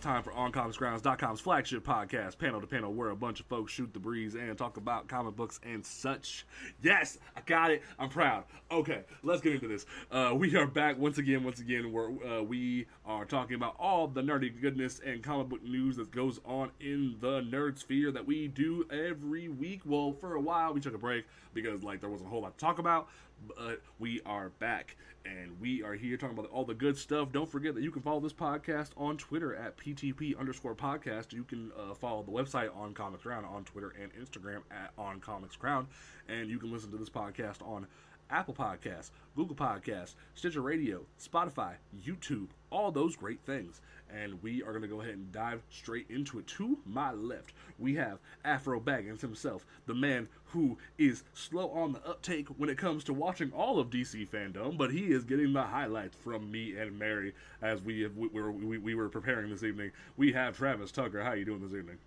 The internet? It is time for OnComicsGrounds.com's flagship podcast, Panel to Panel, where a bunch of folks shoot the breeze and talk about comic books and such. Yes, I got it. I'm proud. Okay, let's get into this. Uh, we are back once again, once again, where uh, we are talking about all the nerdy goodness and comic book news that goes on in the nerd sphere that we do every week. Well, for a while, we took a break because like there wasn't a whole lot to talk about, but we are back and we are here talking about all the good stuff. Don't forget that you can follow this podcast on Twitter at PTP underscore podcast. You can uh, follow the website on Comics Ground on Twitter and Instagram at on Comics Ground. and you can listen to this podcast on Apple Podcasts, Google Podcasts, Stitcher Radio, Spotify, YouTube, all those great things. And we are going to go ahead and dive straight into it. To my left, we have Afro Baggins himself, the man who is slow on the uptake when it comes to watching all of DC fandom, but he is getting the highlights from me and Mary as we have, we, were, we, we were preparing this evening. We have Travis Tucker. How are you doing this evening?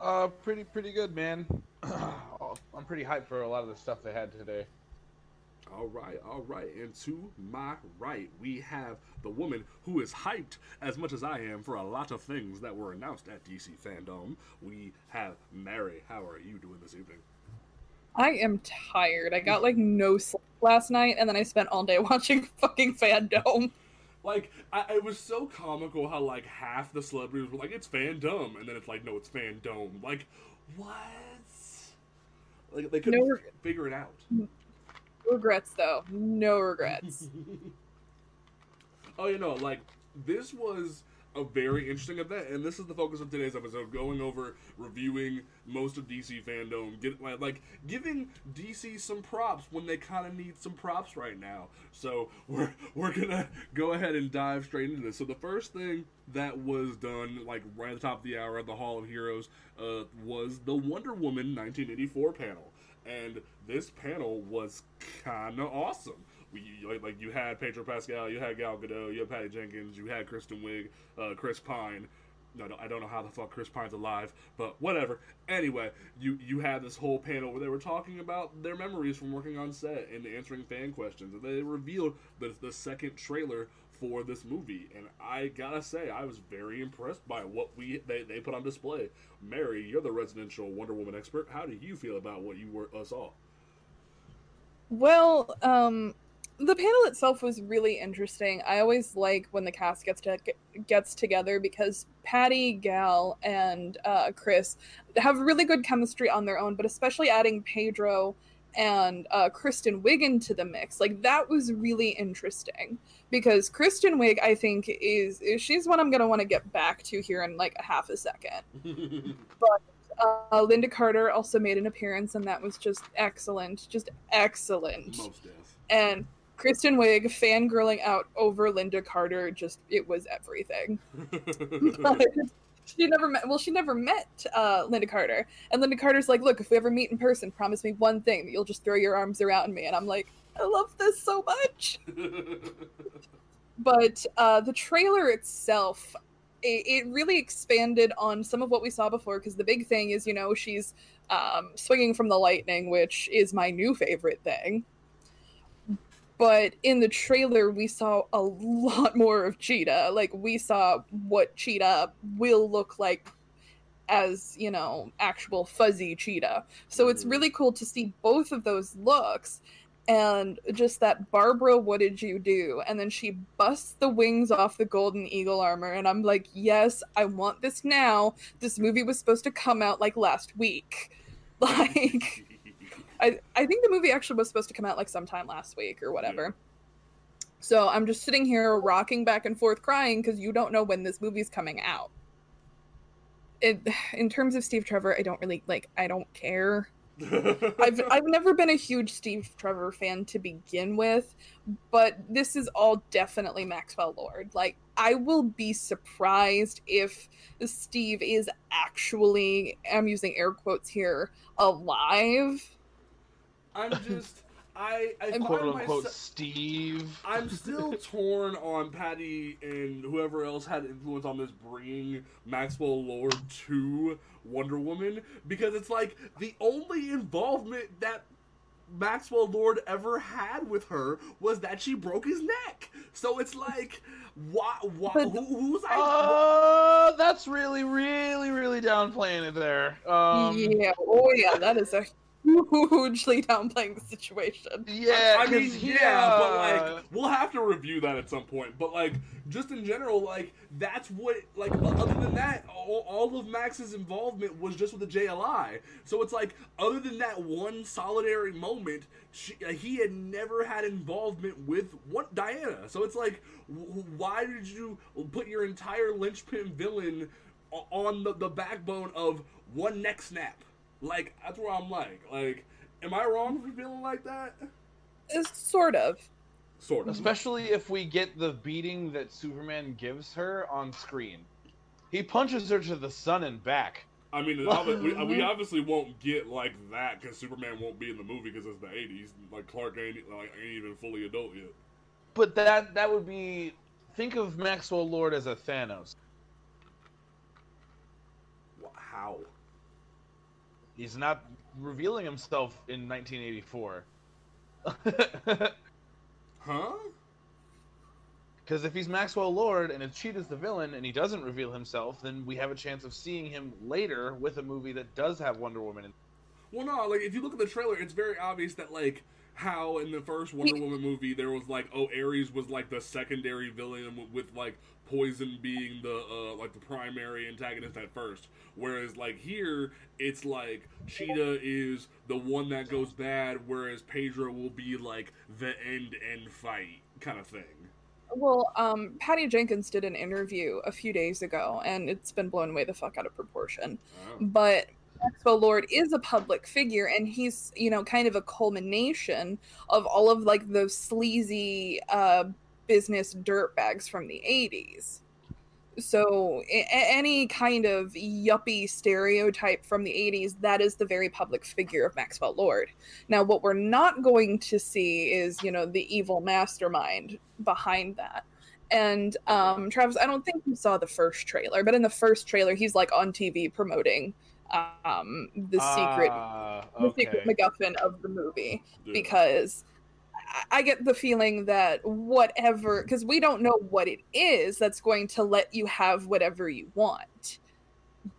Uh, pretty pretty good, man. I'm pretty hyped for a lot of the stuff they had today. All right, all right. And to my right, we have the woman who is hyped as much as I am for a lot of things that were announced at DC Fandom. We have Mary. How are you doing this evening? I am tired. I got like no sleep last night, and then I spent all day watching fucking Fandom. Like, I, it was so comical how, like, half the celebrities were like, it's Fandom, and then it's like, no, it's Fandom. Like, what? Like, they couldn't No figure it out. Mm-hmm. Regrets though. No regrets. Oh, you know, like this was a very interesting event, and this is the focus of today's episode: going over reviewing most of DC fandom, get like, like giving DC some props when they kind of need some props right now. So we're we're gonna go ahead and dive straight into this. So the first thing that was done, like right at the top of the hour at the Hall of Heroes, uh, was the Wonder Woman 1984 panel, and this panel was kind of awesome we, like, like you had Pedro Pascal, you had Gal Gadot, you had Patty Jenkins, you had Kristen Wiig, uh, Chris Pine. No, no, I don't know how the fuck Chris Pine's alive, but whatever. Anyway, you you had this whole panel where they were talking about their memories from working on set and answering fan questions, and they revealed the the second trailer for this movie, and I gotta say, I was very impressed by what we they, they put on display. Mary, you're the residential Wonder Woman expert. How do you feel about what you were uh, saw? well, um, the panel itself was really interesting. I always like when the cast gets to gets together because Patty, Gal, and uh, Chris have really good chemistry on their own, but especially adding Pedro and uh, Kristen Wiig into the mix, like that was really interesting because Kristen Wiig, I think, is, she's what I'm gonna want to get back to here in like a half a second. but uh, Lynda Carter also made an appearance, and that was just excellent, just excellent. And Kristen Wiig fangirling out over Lynda Carter, just it was everything. But she never met. Well, she never met uh, Lynda Carter, and Lynda Carter's like, "Look, if we ever meet in person, promise me one thing that you'll just throw your arms around me." And I'm like, "I love this so much." But uh, the trailer itself, it, it really expanded on some of what we saw before because the big thing is, you know, she's um, swinging from the lightning, which is my new favorite thing. But in the trailer, we saw a lot more of Cheetah. Like, we saw what Cheetah will look like as, you know, actual fuzzy Cheetah. So it's Mhm. really cool to see both of those looks and just that Barbara, what did you do? And then she busts the wings off the golden eagle armor, and I'm like, yes, I want this now. This movie was supposed to come out like last week. Like, I, I think the movie actually was supposed to come out like sometime last week or whatever. Hmm. So I'm just sitting here rocking back and forth crying because you don't know when this movie's coming out. It, in terms of Steve Trevor, I don't really like. I don't care. I've I've never been a huge Steve Trevor fan to begin with, but this is all definitely Maxwell Lord. Like I will be surprised if Steve is actually I'm using air quotes here alive. I'm just I I And quote unquote myself- Steve. I'm still torn on Patty and whoever else had influence on this bringing Maxwell Lord to Wonder Woman because it's like the only involvement that Maxwell Lord ever had with her was that she broke his neck. So it's like, why? why But- who, who's I? Uh, that's really, really, really downplaying it there. Um, yeah, oh yeah, that is a hugely downplaying the situation. yeah. I 'cause mean, he, yeah, but like, we'll have to review that at some point. But like, just in general, like, that's what, like, other than that, all, all of Max's involvement was just with the JLI. So it's like, other than that one solitary moment, she, uh, he had never had involvement with what Diana. So it's like, w- why did you put your entire linchpin villain on the, the backbone of one neck snap? Like, that's where I'm like, like, am I wrong for feeling like that? It's sort of. Sort of. especially if we get the beating that Superman gives her on screen. He punches her to the sun and back. I mean, we, we obviously won't get like that because Superman won't be in the movie because it's the '80s. Like Clark ain't like ain't even fully adult yet. But that that would be think of Maxwell Lord as a Thanos. How? He's not revealing himself in 1984. Huh? Because if he's Maxwell Lord and if Cheetah's the villain and he doesn't reveal himself, then we have a chance of seeing him later with a movie that does have Wonder Woman in Well, no. Like if you look at the trailer, it's very obvious that like how in the first Wonder Woman movie there was like oh Ares was like the secondary villain with, with like Poison being the uh, like the primary antagonist at first, whereas like here it's like Cheetah is the one that goes bad, whereas Pedro will be like the end end fight kind of thing. Well, um, Patty Jenkins did an interview a few days ago, and it's been blown way the fuck out of proportion. Oh. But Maxwell Lord is a public figure, and he's you know kind of a culmination of all of like those sleazy uh, business dirtbags from the '80s. So any kind of yuppie stereotype from the 80s, that is the very public figure of Maxwell Lord. Now, what we're not going to see is, you know, the evil mastermind behind that. And um, Travis, I don't think you saw the first trailer, but in the first trailer, he's like on TV promoting um, the secret, Ah, the secret MacGuffin of the movie Yeah. because I- I get the feeling that whatever, because we don't know what it is that's going to let you have whatever you want.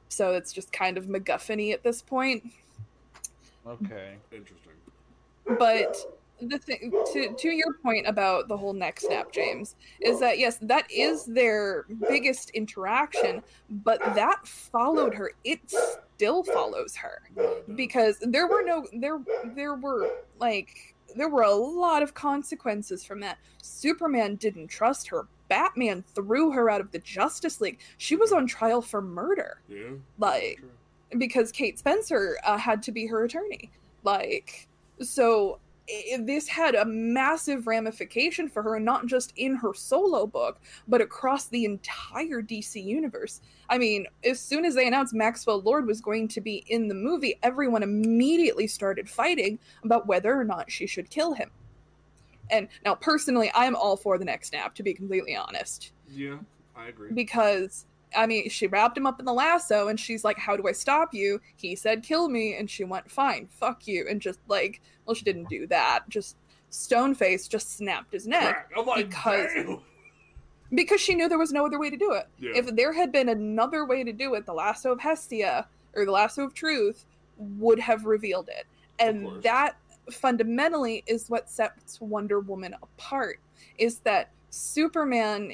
So it's just kind of MacGuffin at this point. Okay. Interesting. but the thing to to your point about the whole neck snap james is that yes that is their biggest interaction but that followed her. It still follows her because there were no there there were like there were a lot of consequences from that. Superman didn't trust her. Batman threw her out of the justice league. She was on trial for murder. Yeah. like because Kate Spencer uh, had to be her attorney. Like, so i this had a massive ramification for her, and not just in her solo book, but across the entire DC universe. I mean, as soon as they announced Maxwell Lord was going to be in the movie, everyone immediately started fighting about whether or not she should kill him. And now, personally, I'm all for the next snap, to be completely honest Yeah, I agree. because I mean, she wrapped him up in the lasso and she's like, How do I stop you? He said, Kill me. And she went, Fine, fuck you. And just like, well, she didn't do that. Just Stoneface just snapped his neck I'm because- damn. because she knew there was no other way to do it. Yeah. If there had been another way to do it, the lasso of Hestia or the lasso of truth would have revealed it. And that fundamentally is what sets Wonder Woman apart is that Superman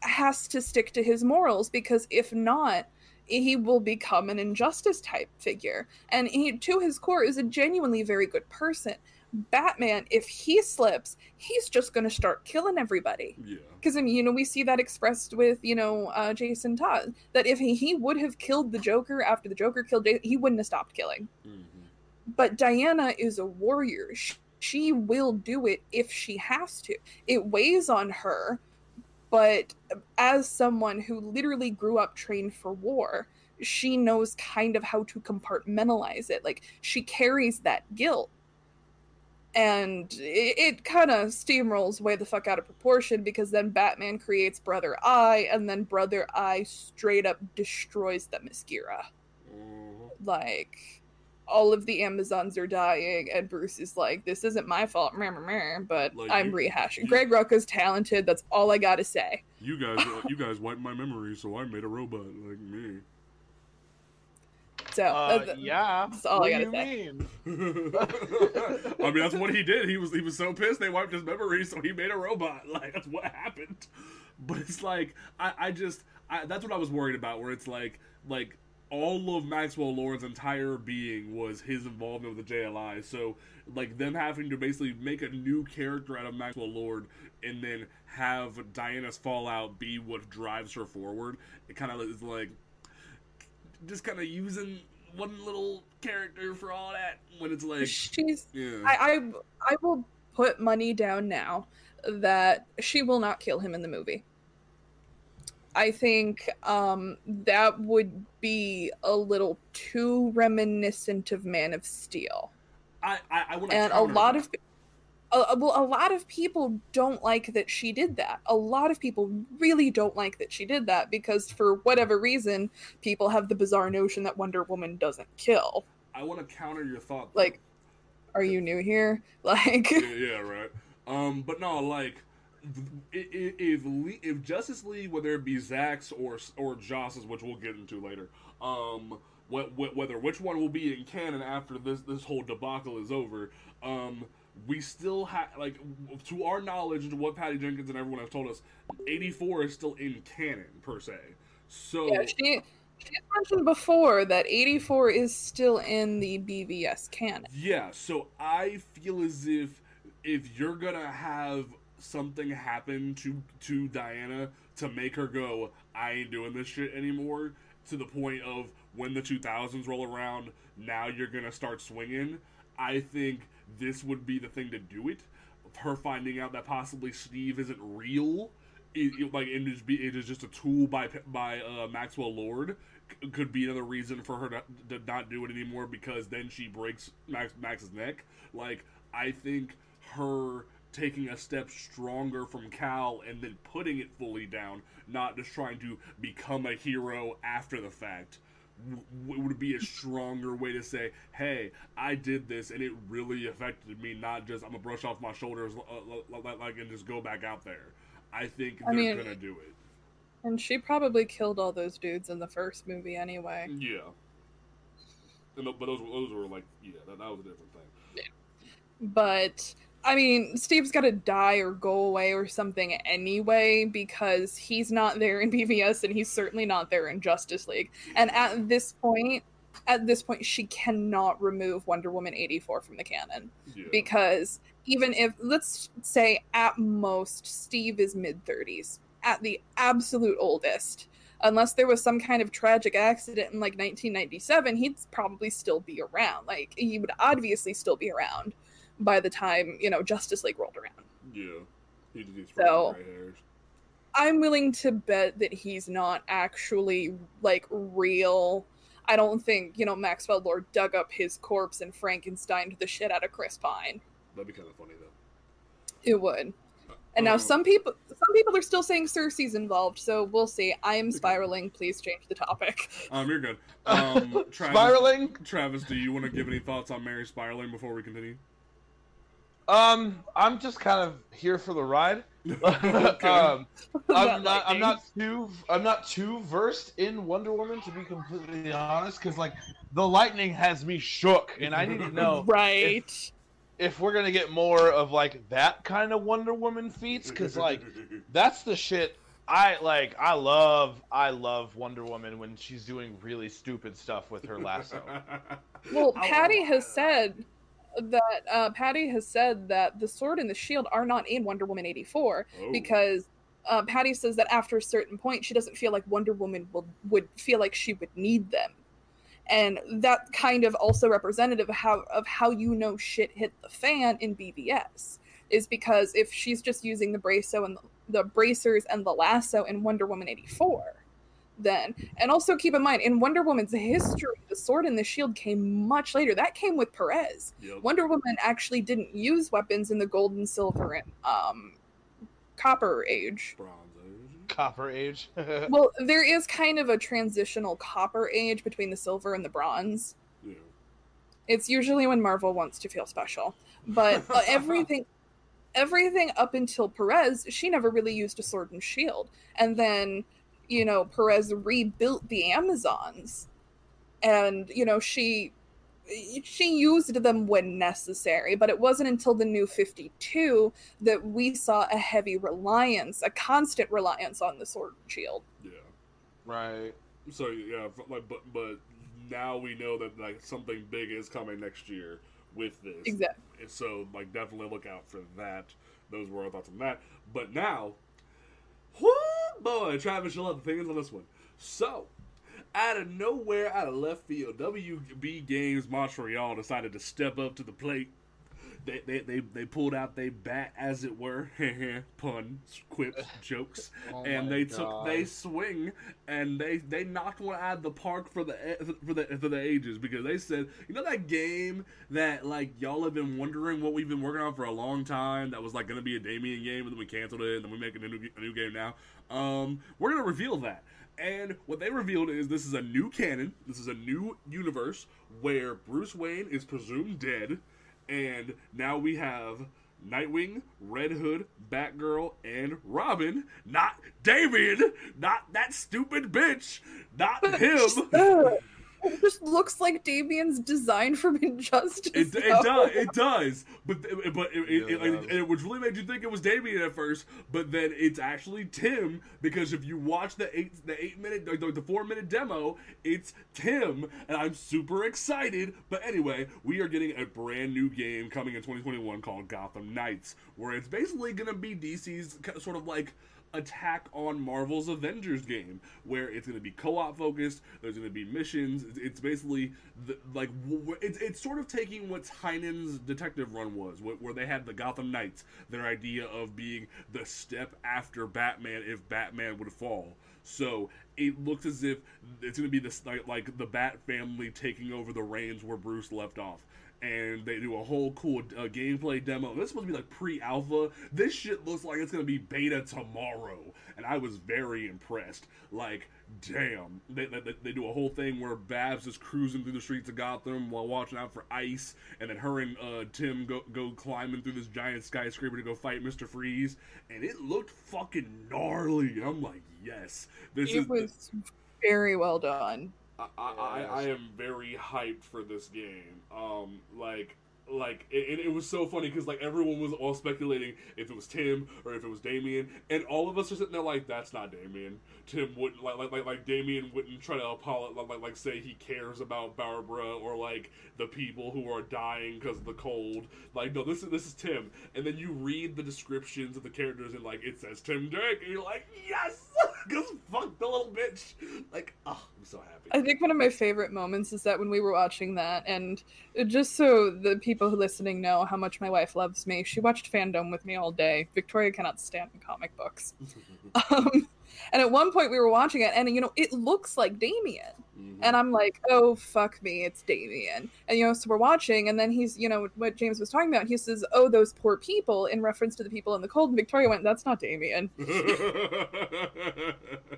has to stick to his morals because if not he will become an injustice type figure and he to his core is a genuinely very good person batman if he slips he's just going to start killing everybody yeah. because I mean, you know, we see that expressed with you know uh, Jason Todd that if he, he would have killed the Joker after the Joker killed Jason, he wouldn't have stopped killing. Mhm. But Diana is a warrior. She, she will do it if she has to. It weighs on her, but as someone who literally grew up trained for war, she knows kind of how to compartmentalize it. Like she carries that guilt and it, it kind of steamrolls way the fuck out of proportion because then Batman creates Brother Eye, and then Brother Eye straight up destroys the Themyscira. Mhm. Like, all of the Amazons are dying, and Bruce is like, "This isn't my fault," meh, meh, meh, but Like, I'm you- rehashing. you- Greg Rucka's talented. That's all I gotta say. You guys, uh, you guys wiped my memory, so I made a robot like me. So Uh, that's- yeah. that's all what I gotta you say. mean? I mean, that's what he did. He was he was so pissed they wiped his memory, so he made a robot. Like that's what happened. But it's like I, I just I, that's what I was worried about. Where it's like like all of Maxwell Lord's entire being was his involvement with the JLI. So like them having to basically make a new character out of Maxwell Lord and then have Diana's fallout be what drives her forward. It kind of is like just kind of using one little character for all that when it's like she's yeah I, I I will put money down now that she will not kill him in the movie. I think um, that would be a little too reminiscent of Man of Steel, I I, I want to and a lot of uh, well, a lot of people don't like that she did that. A lot of people really don't like that she did that because, for whatever reason, people have the bizarre notion that Wonder Woman doesn't kill. I want to counter your thought. Like, are you new here? Like, yeah, yeah, right. Um, but no, like if if Justice League, whether it be Zack's or or Joss's, which we'll get into later, um, wh- wh- whether which one will be in canon after this this whole debacle is over, um, we still have like to our knowledge and to what Patty Jenkins and everyone have told us, eighty four is still in canon per se. So Yeah, she she mentioned before that 84 is still in the BVS canon. Yeah, so I feel as if if you're gonna have something happen to to Diana to make her go, I ain't doing this shit anymore, to the point of when the 2000s roll around, now you're gonna start swinging. I think this would be the thing to do it. Her finding out that possibly Steve isn't real, it, it- like it is, it is just a tool by by uh, Maxwell Lord, c- could be another reason for her to, to not do it anymore because then she breaks Max Max's neck. Like I think her taking a step stronger from Cal and then putting it fully down, not just trying to become a hero after the fact, w- would be a stronger way to say, "Hey, I did this and it really affected me. Not just I'm gonna brush off my shoulders uh, uh, like and just go back out there." I think I they're mean- gonna do it. And she probably killed all those dudes in the first movie anyway. Yeah. And, but those, those were like, yeah, that, that was a different thing. Yeah. But I mean, Steve's got to die or go away or something anyway because he's not there in BVS and he's certainly not there in Justice League. And at this point, at this point, she cannot remove Wonder Woman 84 from the canon Yeah. because even if let's say at most Steve is mid 30s at the absolute oldest unless there was some kind of tragic accident in like 1997 he'd probably still be around like he would obviously still be around by the time you know Justice League rolled around yeah. He did these So- gray hairs. I'm willing to bet that he's not actually like real I don't think you know Maxwell Lord dug up his corpse and Frankensteined the shit out of Chris Pine That'd be kind of funny though. it would And now Oh. some people some people are still saying Cersei's involved, so we'll see. I am spiraling. Please change the topic. Um, you're good. Um, Travis, Spiraling. Travis, do you want to give any thoughts on Mary spiraling before we continue? Um, I'm just kind of here for the ride. Okay. um, I'm not. I'm not too. I'm not too versed in Wonder Woman to be completely honest, because like the lightning has me shook, and I need to know right. if we're gonna get more of like that kind of Wonder Woman feats, because like that's the shit. I like. I love. I love Wonder Woman when she's doing really stupid stuff with her lasso. Well, Patty has said that uh, Patty has said that the sword and the shield are not in Wonder Woman eighty four Oh. because uh, Patty says that after a certain point she doesn't feel like Wonder Woman will, would feel like she would need them, and that kind of also representative of how of how you know shit hit the fan in BVS is because if she's just using the brasso and the, the bracers and the lasso in Wonder Woman eighty four. Then, and also keep in mind, in Wonder Woman's history, the sword and the shield came much later. That came with Perez. Yep. Wonder Woman actually didn't use weapons in the gold and silver and um, copper age. Bronze Age. Copper Age. Well, there is kind of a transitional copper age between the silver and the bronze. Yeah. It's usually when Marvel wants to feel special, but uh, everything, everything up until Perez, she never really used a sword and shield, and then, you know, Perez rebuilt the Amazons, and you know she she used them when necessary, but it wasn't until the new 52 that we saw a heavy reliance, a constant reliance on the sword and shield. Yeah. right. So yeah, like, but but now we know that like something big is coming next year with this. Exactly. And So like, definitely look out for that. Those were our thoughts on that. But now, whoo boy, Travis, you'll have opinions on this one. So. Out of nowhere, out of left field, WB Games Montreal decided to step up to the plate. They they, they, they pulled out they bat, as it were, pun, quips, jokes, Oh and they took they swing and they they knocked one out of the park for the for the for the ages because they said you know that game that like y'all have been wondering what we've been working on for a long time that was like gonna be a Damian game and then we canceled it and then we make a new a new game now? Um we're gonna reveal that. And what they revealed is this is a new canon this is a new universe where Bruce Wayne is presumed dead and now we have Nightwing, Red Hood, Batgirl, and Robin. Not Damian. Not that stupid bitch. Not him. Ugh. It just looks like Damian's design from Injustice. It, it does. It does. But but it, it, Yeah, it, it like, it which really made you think it was Damian at first. But then it's actually Tim because if you watch the eight the eight minute the, the four minute demo, it's Tim, and I'm super excited. But anyway, we are getting a brand new game coming in 2021 called Gotham Knights, where it's basically gonna be DC's sort of like attack on Marvel's Avengers game, where it's going to be co-op focused. There's going to be missions. It's, it's basically the, like it's it's sort of taking what Tynion's Detective Run was, wh- where they had the Gotham Knights, their idea of being the step after Batman if Batman would fall. So it looks as if it's going to be this like, like the Bat family taking over the reins where Bruce left off and they do a whole cool uh, gameplay demo. This is supposed to be like pre-alpha. This shit looks like it's gonna be beta tomorrow, and I was very impressed. Like, damn, they, they, they do a whole thing where Babs is cruising through the streets of Gotham while watching out for ice, and then her and uh, Tim go go climbing through this giant skyscraper to go fight Mister Freeze, and it looked fucking gnarly. And I'm like, yes, this is. Was very well done. I, I, I am very hyped for this game. Um, like, like it, it was so funny because like everyone was all speculating if it was Tim or if it was Damian, and all of us are sitting there like, that's not Damian. Tim wouldn't like like like, like Damian wouldn't try to apologize like, like like say he cares about Barbara or like the people who are dying because of the cold. Like no, this is this is Tim, and then you read the descriptions of the characters and like it says Tim Drake, and you're like, yes, because fuck the little bitch. Like, oh, I'm so happy. I think one of my favorite moments is that when we were watching that, and just so the people listening know how much my wife loves me, she watched fandom with me all day. Victoria cannot stand comic books. Um, and at one point we were watching it, and you know, it looks like Damian. Mhm. And I'm like, oh fuck me, it's Damian. And you know, so we're watching, and then he's, you know, what James was talking about. He says, "Oh, those poor people," in reference to the people in the cold. And Victoria went, "That's not Damian."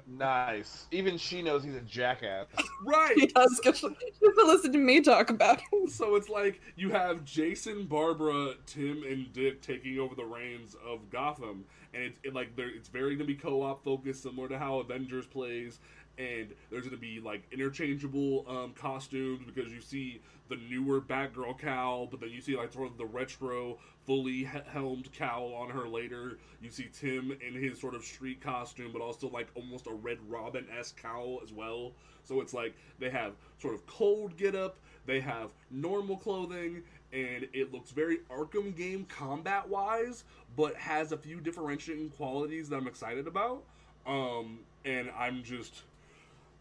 Nice. Even she knows he's a jackass. right. He does. 'cause She she has to listen to me talk about him. So it's like you have Jason, Barbara, Tim, and Dick taking over the reins of Gotham, and it's it, like it's very gonna be co-op focused, similar to how Avengers plays. And there's gonna be like interchangeable um, costumes because you see the newer Batgirl cowl, but then you see like sort of the retro, fully helmed cowl on her later. You see Tim in his sort of street costume, but also like almost a Red Robin esque cowl as well. So it's like they have sort of cold get up, they have normal clothing, and it looks very Arkham game combat wise, but has a few differentiating qualities that I'm excited about. Um, and I'm just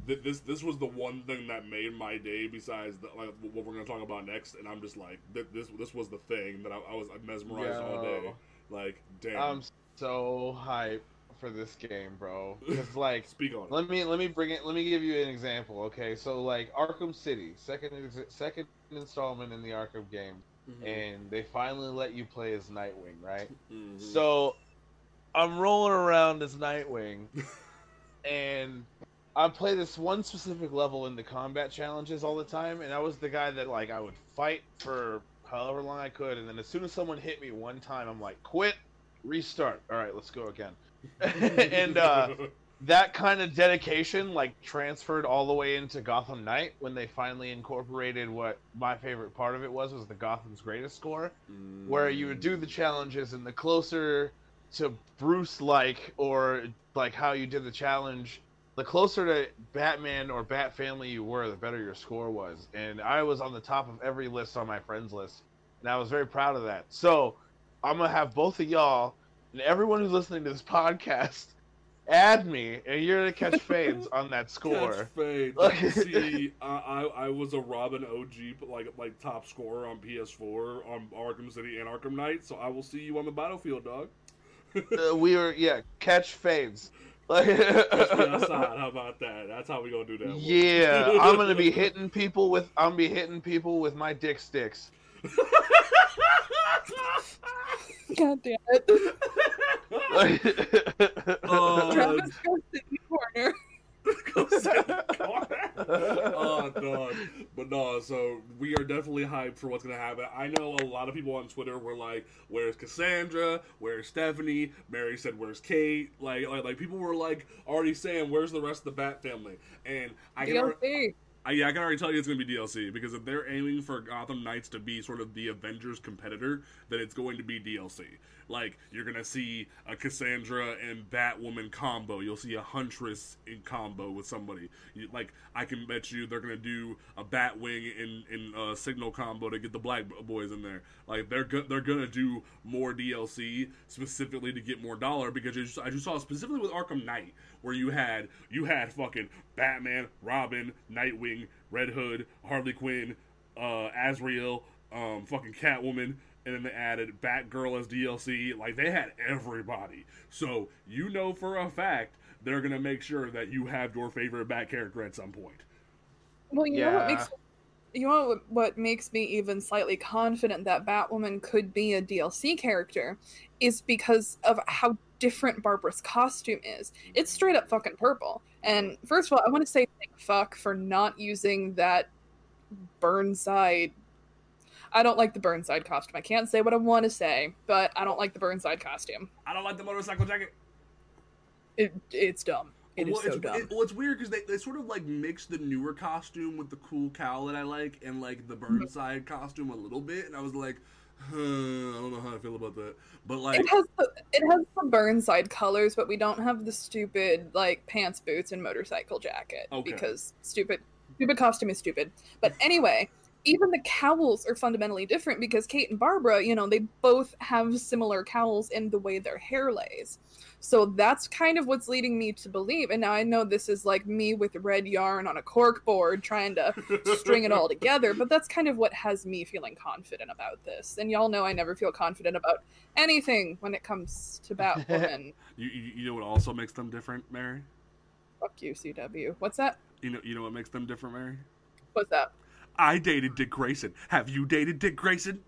th- this this was the one thing that made my day besides the, like what we're gonna talk about next, and I'm just like th- this this was the thing that I, I was mesmerized all day. Like damn, I'm so hyped for this game, bro. It's like speak on it. let me let me bring it let me give you an example, okay? So like Arkham City, second ex- second installment in the Arkham game, Mhm. and they finally let you play as Nightwing, right? Mhm. So I'm rolling around as Nightwing, and I play this one specific level in the combat challenges all the time, and I was the guy that like I would fight for however long I could, and then as soon as someone hit me one time, I'm like, quit, restart. All right, let's go again. and uh, that kind of dedication like transferred all the way into Gotham Knight when they finally incorporated what my favorite part of it was was the Gotham's greatest score where you would do the challenges and the closer to Bruce like or like how you did the challenge the closer to Batman or Bat Family you were the better your score was and I was on the top of every list on my friends list and I was very proud of that so I'm gonna have both of y'all and everyone who's listening to this podcast add me and you're gonna catch fades on that score Catch fade. Like- See, I, I I was a Robin OG like like top scorer on PS4 on Arkham City and Arkham Knight, so I will see you on the battlefield, dog. Uh, we were yeah catch fades like Catch outside. How about that? That's how we gonna do that. one. Yeah, I'm gonna be hitting people with I'm gonna be hitting people with my dick sticks. God damn it. Oh, Travis goes to the corner. Go sit in the corner. oh dog. But no, so we are definitely hyped for what's gonna happen. I know a lot of people on Twitter were like, "Where's Cassandra? Where's Stephanie?" Mary said, "Where's Kate?" Like, like, like people were like already saying, "Where's the rest of the Bat family?" And I can. I, yeah, I can already tell you it's gonna be DLC because if they're aiming for Gotham Knights to be sort of the Avengers competitor, then it's going to be DLC. Like you're gonna see a Cassandra and Batwoman combo. You'll see a Huntress in combo with somebody. You, like I can bet you they're gonna do a Batwing in in a Signal combo to get the Black Boys in there. Like they're go- they're gonna do more DLC specifically to get more dollar because I just saw specifically with Arkham Knight where you had you had fucking Batman, Robin, Nightwing, Red Hood, Harley Quinn, uh, Azrael, um, fucking Catwoman, and then they added Batgirl as DLC. Like they had everybody. So you know for a fact they're gonna make sure that you have your favorite Bat character at some point. Well, you know what Yeah. makes you know what, makes me even slightly confident that Batwoman could be a DLC character is because of how different Barbara's costume is. It's straight up fucking purple. And first of all, I want to say thank fuck for not using that Burnside. I don't like the Burnside costume. I can't say what I want to say, but I don't like the Burnside costume. I don't like the motorcycle jacket. It, it's dumb. It is well, so it's, dumb. It, well, it's weird because they, they sort of like mix the newer costume with the cool cowl that I like, and like the Mm-hmm. Burnside costume a little bit, and I was like, huh, I don't know how I feel about that. But like, It has the it has the Burnside colors, but we don't have the stupid like pants, boots, and motorcycle jacket Okay. because stupid stupid costume is stupid. But anyway, even the cowls are fundamentally different because Kate and Barbara, you know, they both have similar cowls in the way their hair lays. So that's kind of what's leading me to believe. And now I know this is like me with red yarn on a cork board trying to string it all together, but that's kind of what has me feeling confident about this. And y'all know I never feel confident about anything when it comes to Batwoman. you, you, you know what also makes them different, Mary? Fuck you, CW. What's that? You know, you know what makes them different, Mary? What's that? I dated Dick Grayson. Have you dated Dick Grayson?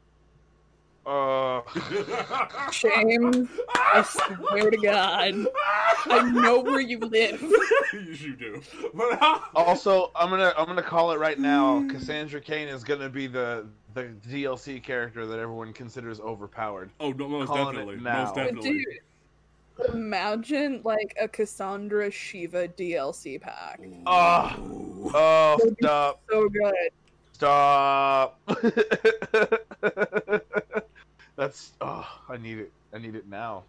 Uh, Shame. I swear to God. I know where you live. you do. But how- also, I'm gonna I'm gonna call it right now. Cassandra Cain is gonna be the the DLC character that everyone considers overpowered. oh, no, most Calling definitely. now. Most definitely. dude, imagine like a Cassandra Shiva DLC pack. Oh, oh, stop, So good. stop. That's oh, I need it. I need it now.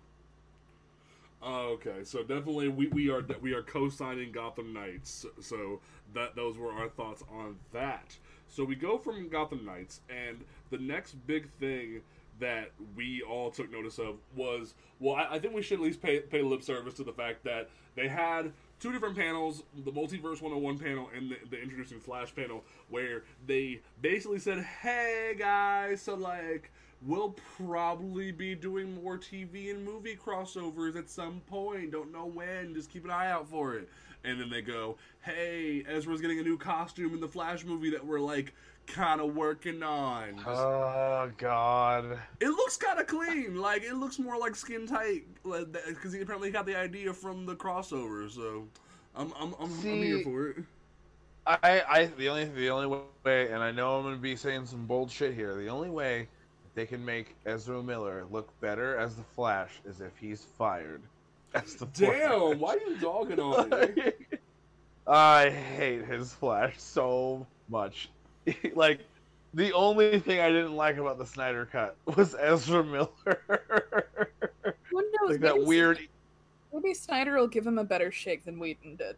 Oh, okay, so definitely we, we are we are co-signing Gotham Knights. So that those were our thoughts on that. So we go from Gotham Knights, and the next big thing that we all took notice of was well, I, I think we should at least pay pay lip service to the fact that they had two different panels, the Multiverse 101 panel and the, the Introducing Flash panel, where they basically said, "Hey guys, so like." We'll probably be doing more TV and movie crossovers at some point. Don't know when. Just keep an eye out for it. And then they go, "Hey, Ezra's getting a new costume in the Flash movie that we're like kind of working on." Just- Oh God. it looks kind of clean. Like it looks more like skin tight because he apparently got the idea from the crossover. So I'm I'm I'm, I'm here for it. I, I, the only, the only way, and I know I'm gonna be saying some bold shit here. The only way they can make Ezra Miller look better as the Flash as if he's fired. As the Damn, why are you dogging on it? I hate his Flash so much. like, the only thing I didn't like about the Snyder cut was Ezra Miller. Who knows? like that weird. Maybe Snyder will give him a better shake than Whedon did.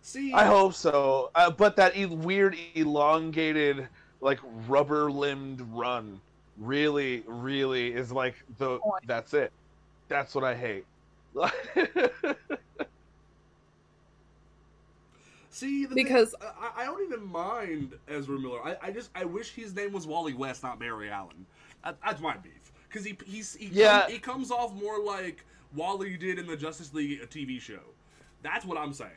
See, I hope so. Uh, but that e- weird, elongated, like rubber limbed run really, really is like the. That's it. That's what I hate. see, the Because- thing, I, I don't even mind Ezra Miller. I, I just I wish his name was Wally West, not Barry Allen. That, that's my beef because he he's he, Yeah. come- he comes off more like Wally did in the Justice League TV show. That's what I'm saying.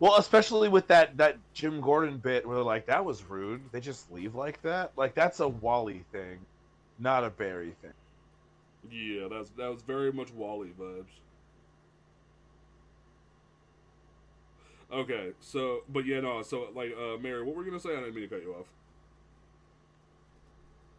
Well, especially with that that Jim Gordon bit where they're like, "That was rude." They just leave like that. Like that's a Wally thing, not a Barry thing. Yeah, that's that was very much Wally vibes. Okay, so but yeah, no, so like uh Mary, what were you gonna say? I didn't mean to cut you off.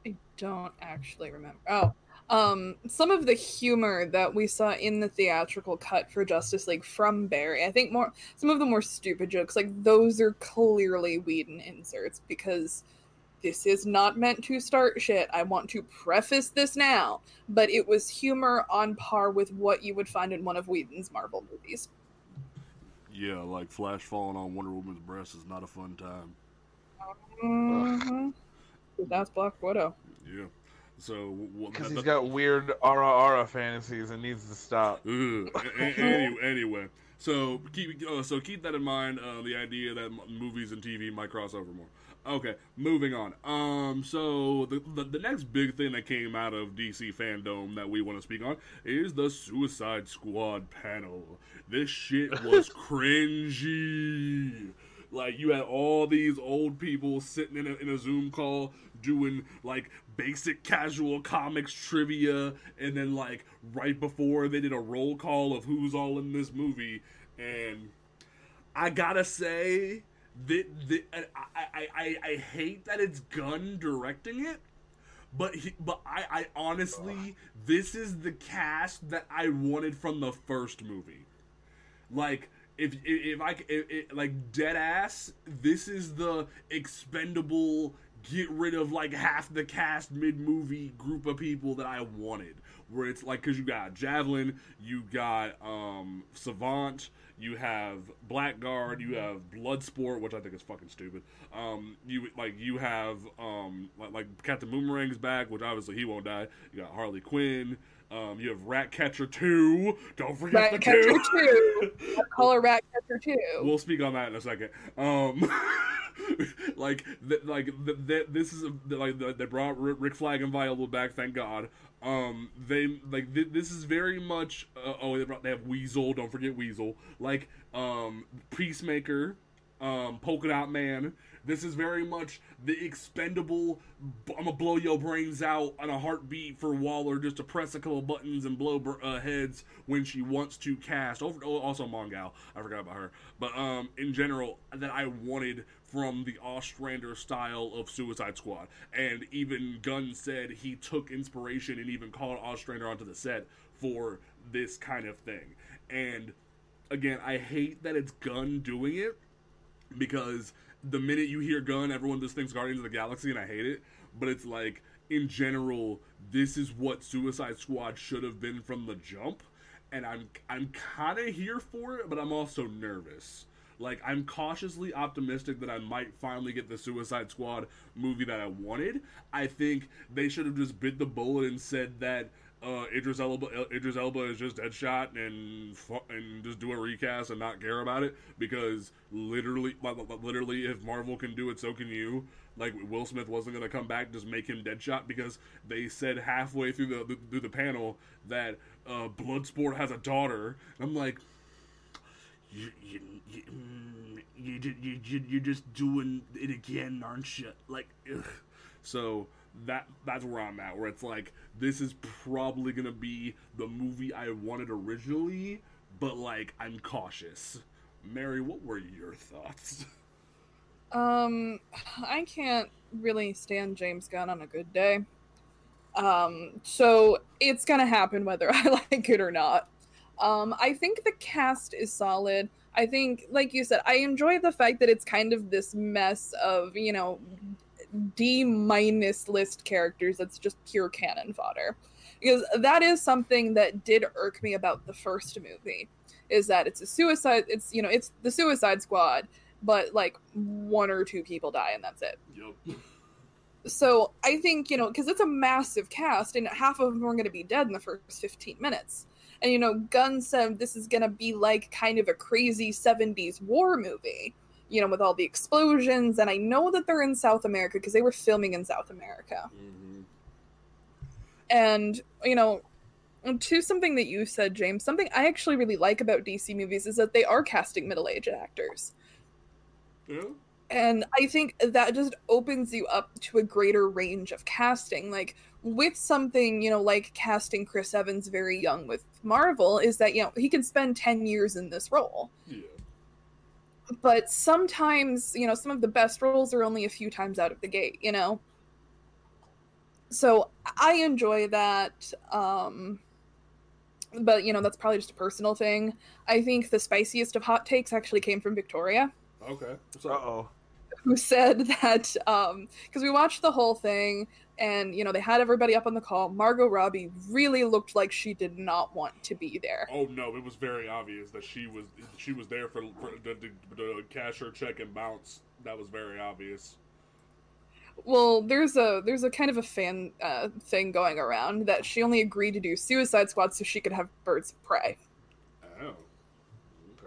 I don't actually remember. Oh, um, some of the humor that we saw in the theatrical cut for Justice League from Barry, I think more some of the more stupid jokes, like those are clearly Whedon inserts because this is not meant to start shit. I want to preface this now, but it was humor on par with what you would find in one of Whedon's Marvel movies. Yeah, like Flash falling on Wonder Woman's breast is not a fun time. Mm-hmm. That's Black Widow. Yeah. So Because he's got weird ara ara fantasies and needs to stop. Ugh. A- a- anyway, anyway, so keep uh, so keep that in mind. Uh, the idea that movies and TV might cross over more. Okay, moving on. Um, so the, the the next big thing that came out of DC fandom that we want to speak on is the Suicide Squad panel. This shit was cringy. Like you had all these old people sitting in a, in a Zoom call doing like basic casual comics trivia, and then like right before they did a roll call of who's all in this movie, and I gotta say that, that I, I, I I hate that it's Gunn directing it. But he, but I, I honestly, this is the cast that I wanted from the first movie. Like if if, I if, if, like dead ass, this is the expendable get rid of like half the cast mid movie group of people that I wanted. Where it's like because you got Javelin, you got um Savant, you have Blackguard, you have Bloodsport, which I think is fucking stupid. Um, you like you have um like, like Captain Boomerang's back, which obviously he won't die. You got Harley Quinn. Um, you have Ratcatcher two. Don't forget the Ratcatcher two. 2. I call her Ratcatcher 2. We'll speak on that in a second. Um, like, th- like th- th- this is a, like th- they brought R- Rick Flag and Viola back, thank God. Um, they like th- this is very much. Uh, oh, they brought- they have Weasel. Don't forget Weasel. Like um, Peacemaker, um, Polka Dot Man. This is very much the expendable. I'm gonna blow your brains out on a heartbeat for Waller just to press a couple buttons and blow uh, heads when she wants to cast. Over, oh, also Mongal. I forgot about her. But um, in general, that I wanted from the Ostrander style of Suicide Squad. And even Gunn said he took inspiration and even called Ostrander onto the set for this kind of thing. And again, I hate that it's Gunn doing it because the minute you hear Gunn, everyone just thinks Guardians of the Galaxy, and I hate it. But it's like, in general, this is what Suicide Squad should have been from the jump, and I'm I'm kind of here for it, but I'm also nervous. Like I'm cautiously optimistic that I might finally get the Suicide Squad movie that I wanted. I think they should have just bit the bullet and said that uh, Idris Elba Idris Elba is just Deadshot and and just do a recast and not care about it because literally li- li- literally if Marvel can do it so can you. Like Will Smith wasn't gonna come back just make him Deadshot because they said halfway through the through the panel that uh, Bloodsport has a daughter. I'm like you you you, mm, you, you, you you're just doing it again aren't you? Like ugh. so that that's where I'm at. Where it's like this is probably gonna be the movie I wanted originally, but like I'm cautious. Mary, what were your thoughts? Um, I can't really stand James Gunn on a good day. Um, so it's gonna happen whether I like it or not. Um, I think the cast is solid. I think, like you said, I enjoy the fact that it's kind of this mess of, you know, D minus list characters that's just pure cannon fodder. Because that is something that did irk me about the first movie. Is that it's a suicide it's you know, it's the suicide squad, but like one or two people die and that's it. Yep. So I think, you know, because it's a massive cast and half of them are going to be dead in the first 15 minutes. And, you know, Gunn said this is going to be like kind of a crazy 70s war movie, you know, with all the explosions. And I know that they're in South America because they were filming in South America. Mm-hmm. And, you know, to something that you said, James, something I actually really like about DC movies is that they are casting middle aged actors. Yeah. and i think that just opens you up to a greater range of casting like with something you know like casting chris evans very young with marvel is that you know he can spend 10 years in this role Yeah. But sometimes you know some of the best roles are only a few times out of the gate you know so i enjoy that um but you know that's probably just a personal thing i think the spiciest of hot takes actually came from victoria Okay. What's Uh oh. Who said that um because we watched the whole thing and you know they had everybody up on the call margot robbie really looked like she did not want to be there Oh no, it was very obvious that she was she was there for, for cash her check and bounce. That was very obvious. well there's a there's a kind of a fan uh, thing going around that she only agreed to do suicide squad so she could have birds of prey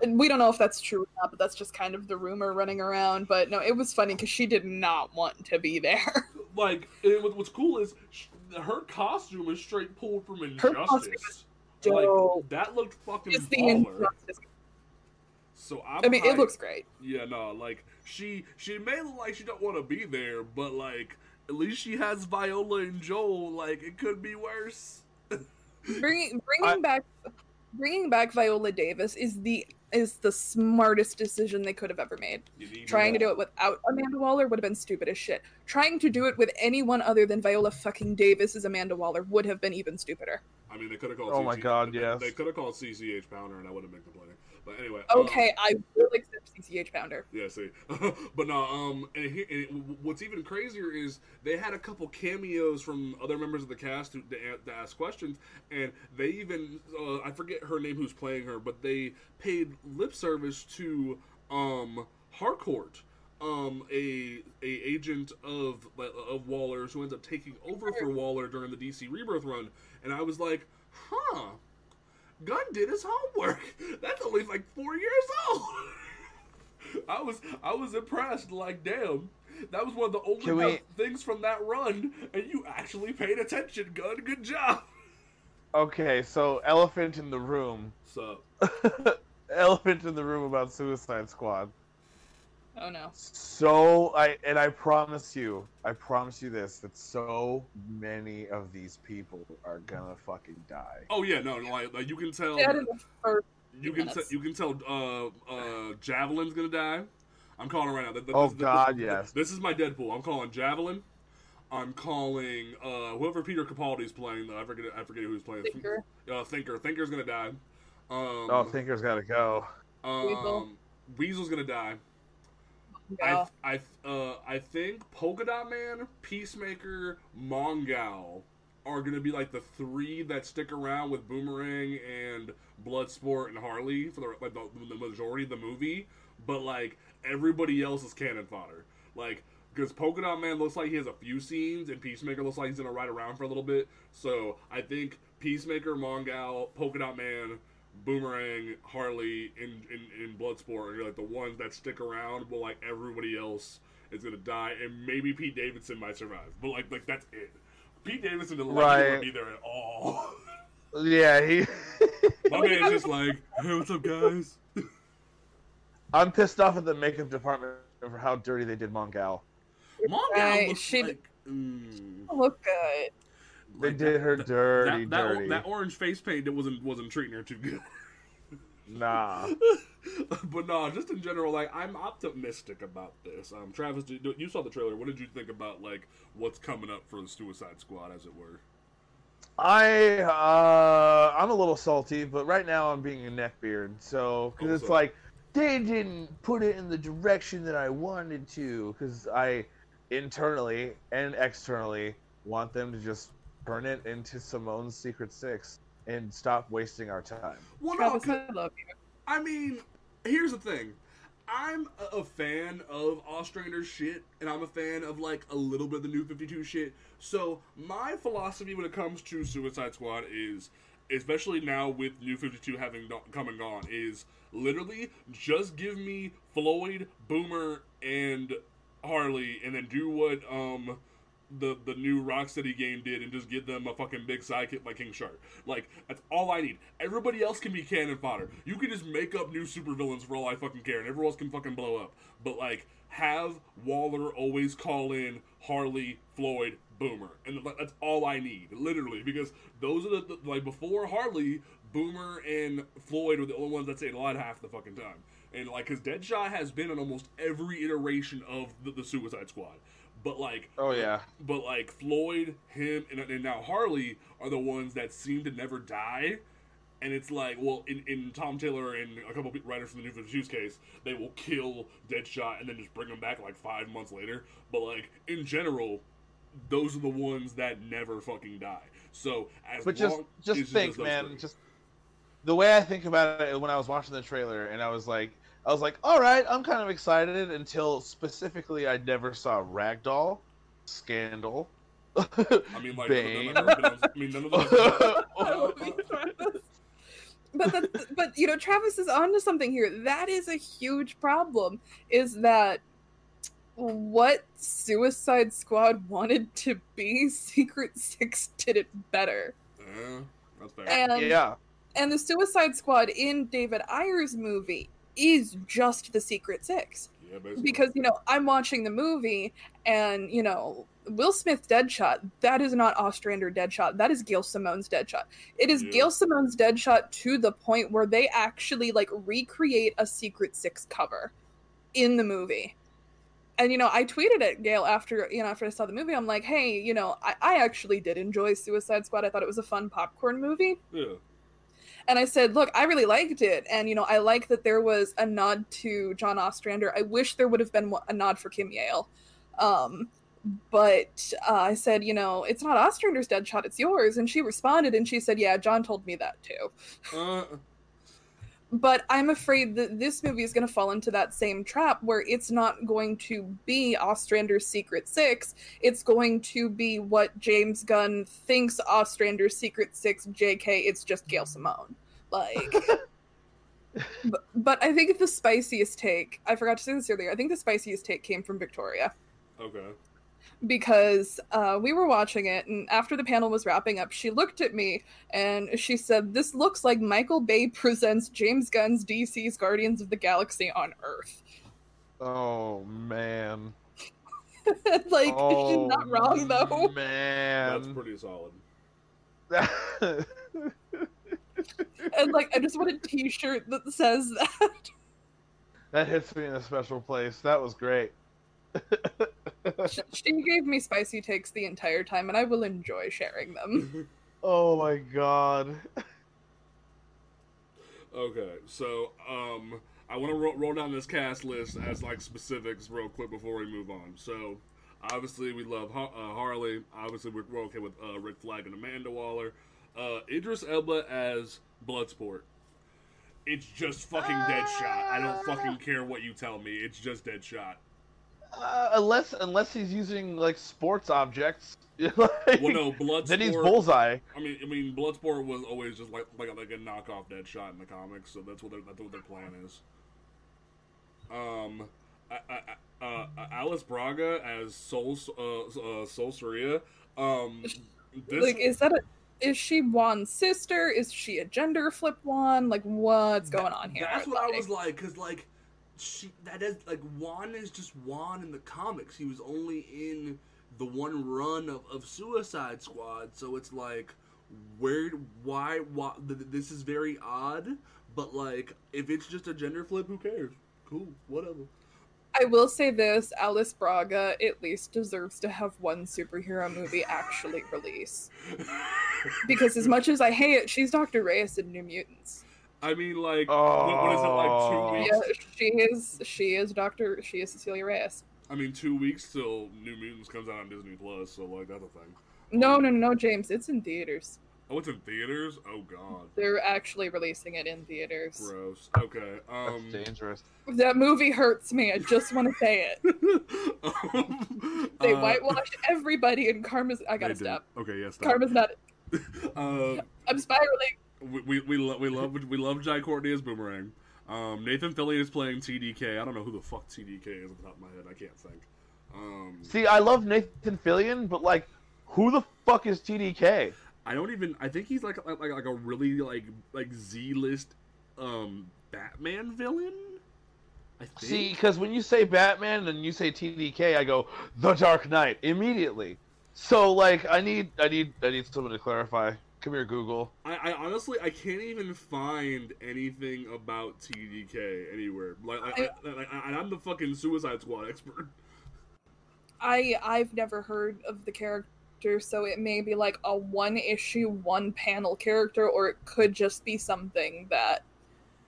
we don't know if that's true or not but that's just kind of the rumor running around but no it was funny because she did not want to be there Like, and what's cool is sh- her costume is straight pulled from Injustice. Like that looked fucking It's the baller. injustice. So I'm i mean it looks great Yeah, no, like she she may look like she don't want to be there, but like at least she has Viola and Joel. Like it could be worse. bringing bringing back bringing back Viola Davis is the is the smartest decision they could have ever made. You need Trying to do it without Amanda Waller would have been stupid as shit. Trying to do it with anyone other than Viola fucking Davis as Amanda Waller would have been even stupider. I mean, they could have called. Oh my God, they, yes. They could have called CCH Pounder, and I wouldn't make the play. But anyway. um, Okay, I will accept CCH Pounder. Yeah, see, but no. Um, and, he, and what's even crazier is they had a couple cameos from other members of the cast to, to, to ask questions, and they even uh, I forget her name who's playing her, but they paid lip service to um Harcourt, um a a agent of of Waller's who ends up taking over for Waller during the DC Rebirth run, and I was like, huh. Gunn did his homework. That's only like four years old. I was I was impressed. Like, damn, That was one of the only we- things from that run, and you actually paid attention, Gunn. Good job. Okay, so elephant in the room. So, elephant in the room about Suicide Squad. Oh no. So I and I promise you, I promise you this that so many of these people are gonna fucking die. oh yeah, no, like, like you can tell. That is. You can minutes. te- you can tell. Uh, uh, Javelin's gonna die. I'm calling right now. Th- th- Oh, this- God, this- yes. This is my Deadpool. I'm calling Javelin. I'm calling uh, whoever Peter Capaldi's playing. Though I forget. I forget who he's playing. Thinker. Uh, Thinker. Thinker's gonna die. Um, Oh, Thinker's gotta go. um, Weasel. Weasel's gonna die. I I uh I think Polka Dot Man, Peacemaker, Mongal are gonna be like the three that stick around with Boomerang and Bloodsport and Harley for the like the, the majority of the movie, but like everybody else is cannon fodder. Like because Polka Dot Man looks like he has a few scenes and Peacemaker looks like he's gonna ride around for a little bit. So I think Peacemaker, Mongal, Polka Dot Man, Boomerang, Harley, and in, in Bloodsport are like the ones that stick around, but like everybody else is gonna die, and maybe Pete Davidson might survive, but like like that's it. Pete Davidson doesn't like Right. be there at all. Yeah, he. My man's just like, hey, what's up, guys? I'm pissed off at the makeup department for how dirty they did Mongal. Mongal Right, looks she- like. Mm, Look good. They like did that- her dirty, that, that, dirty. That orange face paint that wasn't wasn't treating her too good. Nah. but no, just in general, like I'm optimistic about this. Um, Travis, you you saw the trailer. What did you think about like what's coming up for the Suicide Squad, as it were? I uh, I'm a little salty, but right now I'm being a neckbeard. So because Oh, it's like they didn't put it in the direction that I wanted to. Because I internally and externally want them to just turn it into Simone's Secret Six and stop wasting our time. Well, no, I love you. I mean, here's the thing. I'm a- a fan of Ostrander's shit, and I'm a fan of like a little bit of the New 52 shit. So my philosophy when it comes to Suicide Squad is, especially now with New 52 having do- come and gone, is literally just give me Floyd, Boomer, and Harley, and then do what um the the new Rocksteady game did, and just give them a fucking big sidekick like King Shark. Like that's all I need. Everybody else can be cannon fodder. You can just make up new supervillains for all I fucking care, and everyone else can fucking blow up. But like, have Waller always call in Harley, Floyd, Boomer, and that's all I need, literally, because those are the, the like before Harley, Boomer and Floyd were the only ones that stayed alive half the fucking time. And like, cause Deadshot has been in almost every iteration of the, the Suicide Squad. But like, Oh yeah. but like Floyd, him, and, and now Harley are the ones that seem to never die. And it's like, well, in, in Tom Taylor and a couple of writers from the New 52's case, they will kill Deadshot and then just bring him back like five months later. But like in general, those are the ones that never fucking die. So as But just just think, those man, three. just the way I think about it when I was watching the trailer, and I was like, I was like, all right, I'm kind of excited until specifically I never saw Ragdoll, Scandal. I mean, like, Bane. none of them have been on- I mean, none of them. I love you, Travis. But that, but you know, Travis is onto something here. That is a huge problem. Is that what Suicide Squad wanted to be? Secret Six did it better. Yeah, that's fair. And yeah, and the Suicide Squad in David Ayer's movie is just the Secret Six. yeah, because you know I'm watching the movie and you know Will Smith's Deadshot that is not Ostrander Deadshot. That is Gail Simone's Deadshot. It is Yeah. Gail Simone's Deadshot to the point where they actually like recreate a Secret Six cover in the movie. And you know I tweeted at Gail after you know after I saw the movie. I'm like hey you know I, I actually did enjoy Suicide Squad. I thought it was a fun popcorn movie. Yeah. And I said, "Look, I really liked it, and you know, I like that there was a nod to John Ostrander. I wish there would have been a nod for Kim Yale, um, but uh, I said, you know, it's not Ostrander's dead shot, it's yours." And she responded, and she said, "Yeah, John told me that too." Uh, But I'm afraid that this movie is going to fall into that same trap where it's not going to be Ostrander's Secret Six. It's going to be what James Gunn thinks Ostrander's Secret Six. J.K. It's just Gail Simone. Like, but, but I think the spiciest take. I forgot to say this earlier. I think the spiciest take came from Victoria. Okay. Because uh, we were watching it, and after the panel was wrapping up, she looked at me and she said, "This looks like Michael Bay presents James Gunn's DC's Guardians of the Galaxy on Earth." Oh man. like oh, she's not wrong though. Man, that's pretty solid. And like, I just want a T-shirt that says that. that hits me in a special place. That was great. She, she gave me spicy takes the entire time, and I will enjoy sharing them. oh my god. Okay, so um, I want to ro- roll down this cast list as like specifics real quick before we move on. So, obviously we love Har- uh, Harley. Obviously we're, we're okay with uh, Rick Flag and Amanda Waller. Uh, Idris Elba as Bloodsport. It's just fucking Deadshot. I don't fucking care what you tell me. It's just Deadshot. Uh, unless unless he's using like sports objects. like, Well, no, Bloodsport. Then he's bullseye. I mean, I mean, Bloodsport was always just like like like a knockoff Deadshot in the comics, so that's what their, that's what their plan is. Um, I, I, uh, uh, Alice Braga as Sol uh, uh, Sol Soria. Um, this like, is that a? Is she Juan's sister? Is she a gender flip Juan? Like, what's going on here? That's what I was like, cause like she that is like Juan is just Juan in the comics. He was only in the one run of, of Suicide Squad, so it's like where why why th- this is very odd. But like if it's just a gender flip, who cares? Cool, whatever. I will say this: Alice Braga at least deserves to have one superhero movie actually release. Because as much as I hate it, she's Doctor Reyes in New Mutants. I mean, like what, what is it like Two weeks? Yeah, she is. She is Doctor. She is Cecilia Reyes. I mean, two weeks till New Mutants comes out on Disney Plus, so like that's a thing. No, no, no, James. It's in theaters. Oh, it's in theaters. Oh God, They're actually releasing it in theaters. gross. Okay, That's um. dangerous. That movie hurts me. I just want to say it. um, They uh, whitewashed everybody, and Karma's. I gotta stop. Okay, yes. stop. Karma's not. Uh, I'm spiraling. We we we, lo- we love we love Jai Courtney as Boomerang. Um, Nathan Fillion is playing TDK. I don't know who the fuck TDK is on the top of my head. I can't think. Um, See, I love Nathan Fillion, but like, who the fuck is TDK? I don't even. I think he's like like like, like a really like like Z list um Batman villain. I think. See, because when you say Batman and you say TDK, I go The Dark Knight immediately. So like, I need, I need, I need someone to clarify. Come here, Google. I, I honestly I can't even find anything about TDK anywhere. Like, I, I, like I, I'm the fucking Suicide Squad expert. I I've never heard of the character, so it may be like a one issue, one panel character, or it could just be something that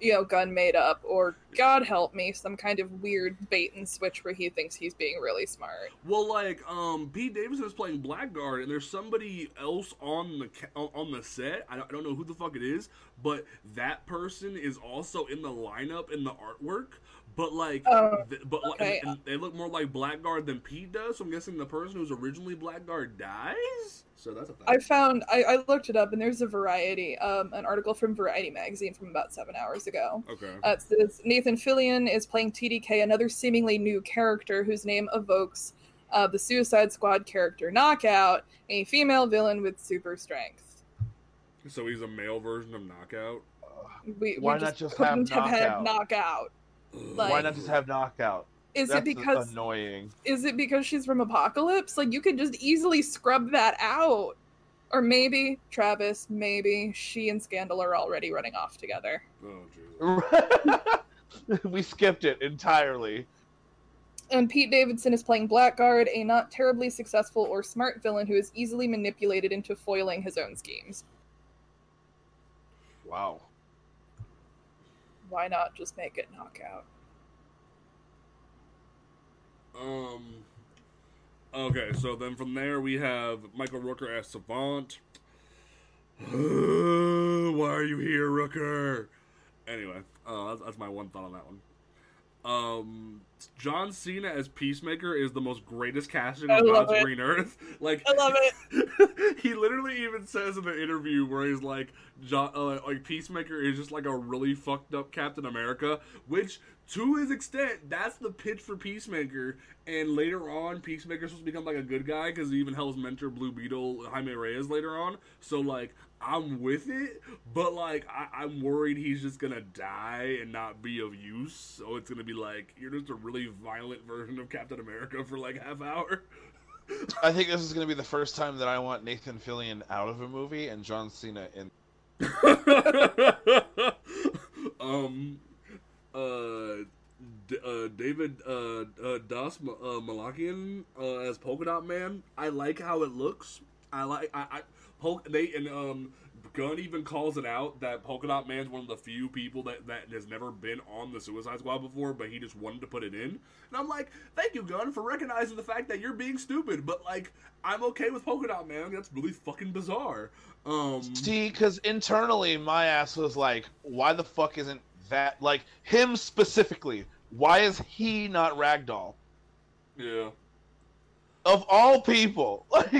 you know Gunn made up, or God help me, some kind of weird bait and switch where he thinks he's being really smart. Well, like um, Pete Davidson is playing Blackguard, and there's somebody else on the ca- on the set. I don't, I don't know who the fuck it is, but that person is also in the lineup in the artwork. But like, Oh, th- but like, okay. and they look more like Blackguard than Pete does. So I'm guessing the person who's originally Blackguard dies. So that's a thing. I found I, I looked it up, and there's a Variety, um, an article from Variety magazine from about seven hours ago. okay. Uh, it says Nathan Fillion is playing TDK, another seemingly new character whose name evokes uh, the Suicide Squad character Knockout, a female villain with super strength. So he's a male version of Knockout. We, Why we not just have couldn't have, had Knockout? Knockout. Like- Why not just have Knockout? Is That's it because annoying? is it because she's from Apokolips? Like you could just easily scrub that out. Or maybe Travis, maybe she and Scandal are already running off together. Oh we skipped it entirely. And Pete Davidson is playing Blackguard, a not terribly successful or smart villain who is easily manipulated into foiling his own schemes. Wow. Why not just make it knockout? Um. Okay, so then from there we have Michael Rooker as Savant. Why are you here, Rooker? Anyway, uh, that's, that's my one thought on that one. Um, John Cena as Peacemaker is the most greatest casting I of God's it. green earth. Like, I love it. he literally even says in the interview where he's like, John, uh, like Peacemaker is just like a really fucked up Captain America. Which, to his extent, that's the pitch for Peacemaker. And later on, Peacemaker's supposed to become like a good guy because he even helps mentor Blue Beetle Jaime Reyes later on. So like, I'm with it, but like, I- I'm worried he's just gonna die and not be of use. So it's gonna be like you're just a really violent version of Captain America for like half hour. I think this is to be the first time that I want Nathan Fillion out of a movie and John Cena in. um, uh, D- uh, David uh, uh, Das uh, Malakian uh, as Polka Dot Man. I like how it looks. I like I, I Pol- they and um Gunn even calls it out that Polka Dot Man's one of the few people that that has never been on the Suicide Squad before, but he just wanted to put it in. And I'm like, thank you, Gunn, for recognizing the fact that you're being stupid. But like, I'm okay with Polka Dot Man. That's really fucking bizarre. Um, See, because internally, my ass was like, why the fuck isn't that like him specifically? Why is he not Ragdoll? yeah. Of all people, like,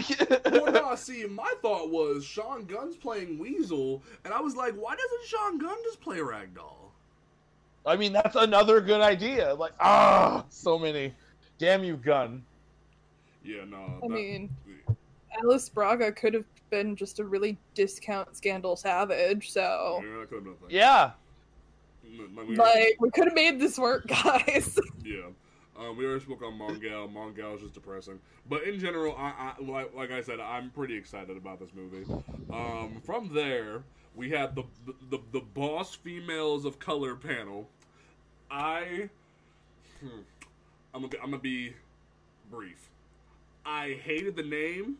well, no, see, my thought was Sean Gunn's playing Weasel, and I was like, why doesn't Sean Gunn just play Ragdoll? I mean, that's another good idea. Like, ah, so many. Damn you, Gunn. Yeah, no. I that- mean, Alice Braga could have been just a really discount Scandal Savage, so yeah, that could have been. Yeah. Like, we like we could have made this work, guys. Yeah. Um, we already spoke on Mongal. Mongal is just depressing. But in general, I, I like, like I said, I'm pretty excited about this movie. Um, from there, we had the, the the boss females of color panel. I, hmm, I'm gonna be, I'm gonna be brief. I hated the name,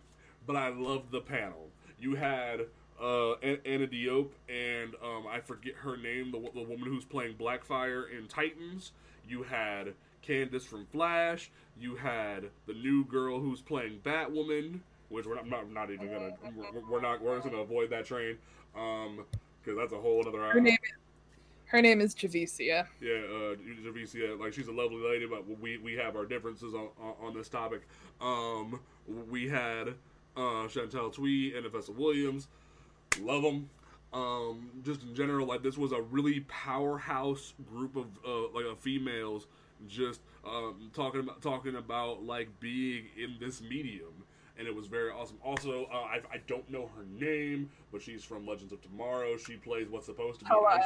but I loved the panel. You had uh, Anna Diop and um, I forget her name, the, the woman who's playing Blackfire in Titans. You had Candice from Flash. You had the new girl who's playing Batwoman, which we're not, not, not even gonna we're, we're not we're just gonna avoid that train, um, because that's a whole other. Her name is her name is Javicia. Yeah, uh, Javicia, like she's a lovely lady, but we we have our differences on on, on this topic. Um, we had uh, Chantal Thuy and Nafessa Williams, love them. Um, just in general, like this was a really powerhouse group of uh, like of females, just um, talking about talking about like being in this medium. And it was very awesome. Also, uh, I, I don't know her name, but she's from Legends of Tomorrow. She plays what's supposed to be Kalash.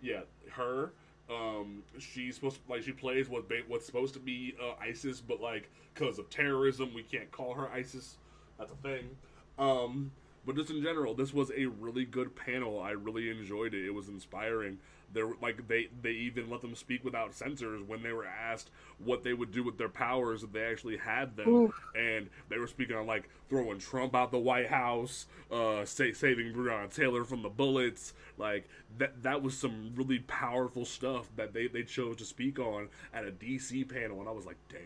yeah, her. Um, she's supposed to, like she plays what ba- what's supposed to be uh, ISIS, but like because of terrorism, we can't call her ISIS. That's a thing. Um, but just in general, this was a really good panel. I really enjoyed it. It was inspiring. There, like they they even let them speak without censors when they were asked what they would do with their powers if they actually had them, and they were speaking on like throwing Trump out the White House, uh, sa- saving Breonna Taylor from the bullets. Like that that was some really powerful stuff that they they chose to speak on at a DC panel, and I was like, damn,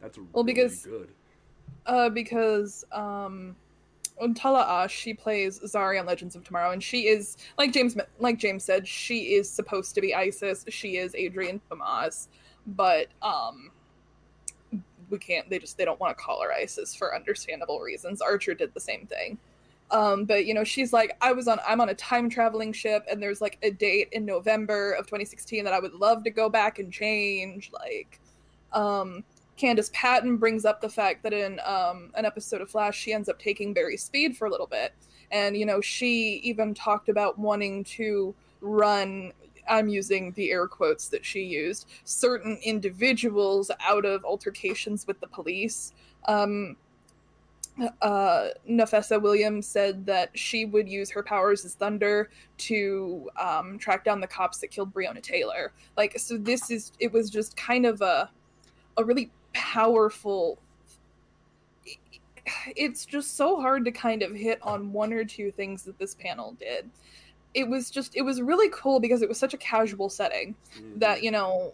that's Well, really because- good. Uh, because um, Untala Ashe, she plays Zari on Legends of Tomorrow, and she is like James like James said, she is supposed to be ISIS. She is Adrianna Tomaz, but um, we can't. They just they don't want to call her ISIS for understandable reasons. Archer did the same thing. Um, but you know, she's like, I was on, I'm on a time traveling ship, and there's like a date in November of 2016 that I would love to go back and change. Like, um, Candice Patton brings up the fact that in um, an episode of Flash, she ends up taking Barry Speed for a little bit. And, you know, she even talked about wanting to run, I'm using the air quotes that she used, certain individuals out of altercations with the police. Um, uh, Williams said that she would use her powers as thunder to um, track down the cops that killed Breonna Taylor. Like, so this is, it was just kind of a, a really powerful it's just so hard to kind of hit on one or two things that this panel did. It was just it was really cool because it was such a casual setting that you know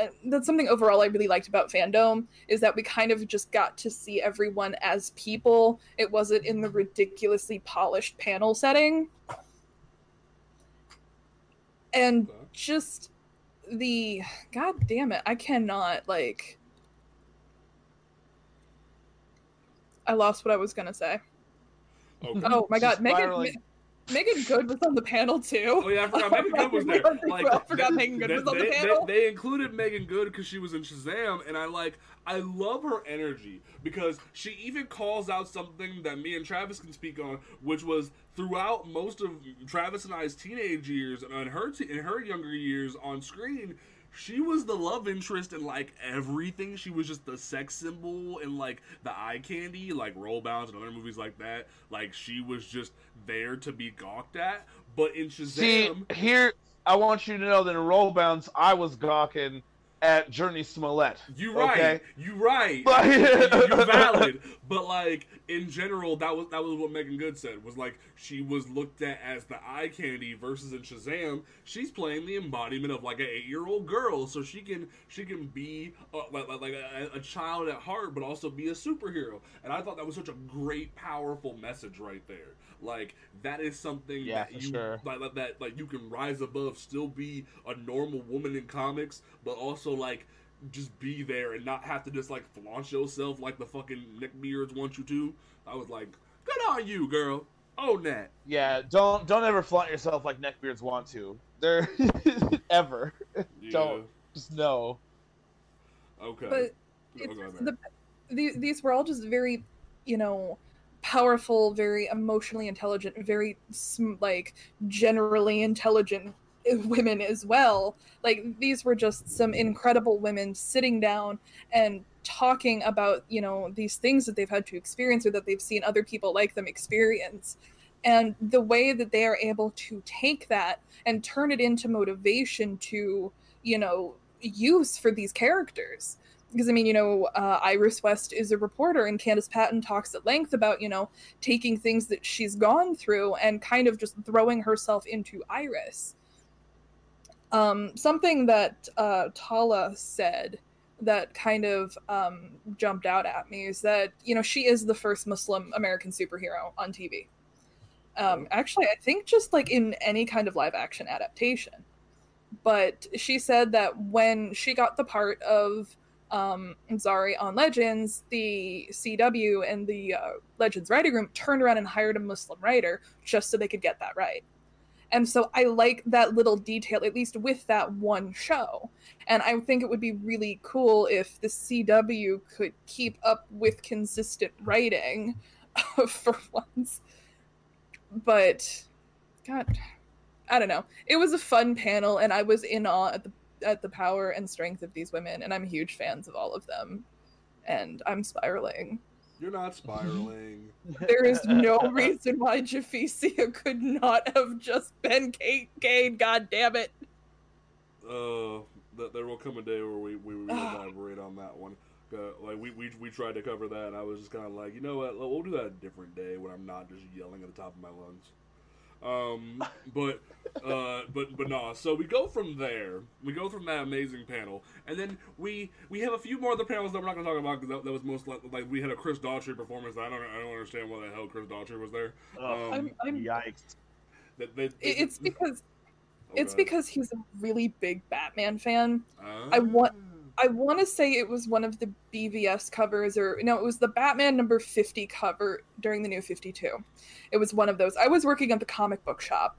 uh, that's something overall i really liked about fandom is that we kind of just got to see everyone as people. It wasn't in the ridiculously polished panel setting. And just the god damn it i cannot like I lost what I was gonna say. Okay. Oh my god, Meagan. Meagan Good was on the panel too. Oh yeah, I forgot Meagan Good was there. Like, I forgot they, Meagan Good they, was on the panel. They, they included Meagan Good because she was in Shazam, and I like, I love her energy because she even calls out something that me and Travis can speak on, which was throughout most of Travis and I's teenage years and in her te- in her younger years on screen. She was the love interest in like everything. She was just the sex symbol and like the eye candy, like Roll Bounce and other movies like that. Like she was just there to be gawked at. But in Shazam, See, here I want you to know that in roll bounce, I was gawking at Jurnee Smollett. You right. Okay. You right. But- You're valid. But like in general, that was that was what Meagan Good said. Was like she was looked at as the eye candy versus in Shazam, she's playing the embodiment of like an eight year old girl. So she can she can be like like, like a, a child at heart, but also be a superhero. And I thought that was such a great, powerful message right there. Like that is something Yeah, that you sure. like, like that like you can rise above, still be a normal woman in comics, but also like just be there and not have to just like flaunt yourself like the fucking neckbeards want you to. I was like, good on you, girl. Own that. Yeah, don't don't ever flaunt yourself like neckbeards want to. They're ever. Yeah. Don't. Just know. Okay. But Oh, it's, go ahead, Mary. the, the, these were all just very, you know, powerful, very emotionally intelligent, very like generally intelligent women as well. Like these were just some incredible women sitting down and talking about, you know, these things that they've had to experience or that they've seen other people like them experience. And the way that they are able to take that and turn it into motivation to, you know, use for these characters because I mean, you know, uh, Iris West is a reporter, and Candice Patton talks at length about, you know, taking things that she's gone through and kind of just throwing herself into Iris. Um, something that uh, Tala said that kind of um, jumped out at me is that, you know, she is the first Muslim American superhero on TV. Um, actually, I think just like in any kind of live action adaptation. But she said that when she got the part of um, Zari on Legends, the CW and the uh, Legends writing room turned around and hired a Muslim writer just so they could get that right. And so I like that little detail, at least with that one show. And I think it would be really cool if the CW could keep up with consistent writing for once. But, God, I don't know. It was a fun panel, and I was in awe at the at the power and strength of these women, and I'm huge fans of all of them. And I'm spiraling. You're not spiraling. There is no reason why Javicia could not have just been Kate Kane. God damn it! uh, th- there will come a day where we we will elaborate on that one. Uh, like we, we we tried to cover that, and I was just kind of like, you know what? We'll do that a different day when I'm not just yelling at the top of my lungs. Um, but uh, but but no. So we go from there. We go from that amazing panel, and then we we have a few more other panels that we're not going to talk about because that, that was most like, like we had a Chris Daughtry performance. That I don't I don't understand why the hell Chris Daughtry was there. Oh, Um, I'm, I'm, yikes. That they, it- it's because Oh, it's God. because he's a really big Batman fan. Ah. I want- I want to say it was one of the BVS covers, or no, it was the Batman number 50 cover during the new 52. It was one of those. I was working at the comic book shop,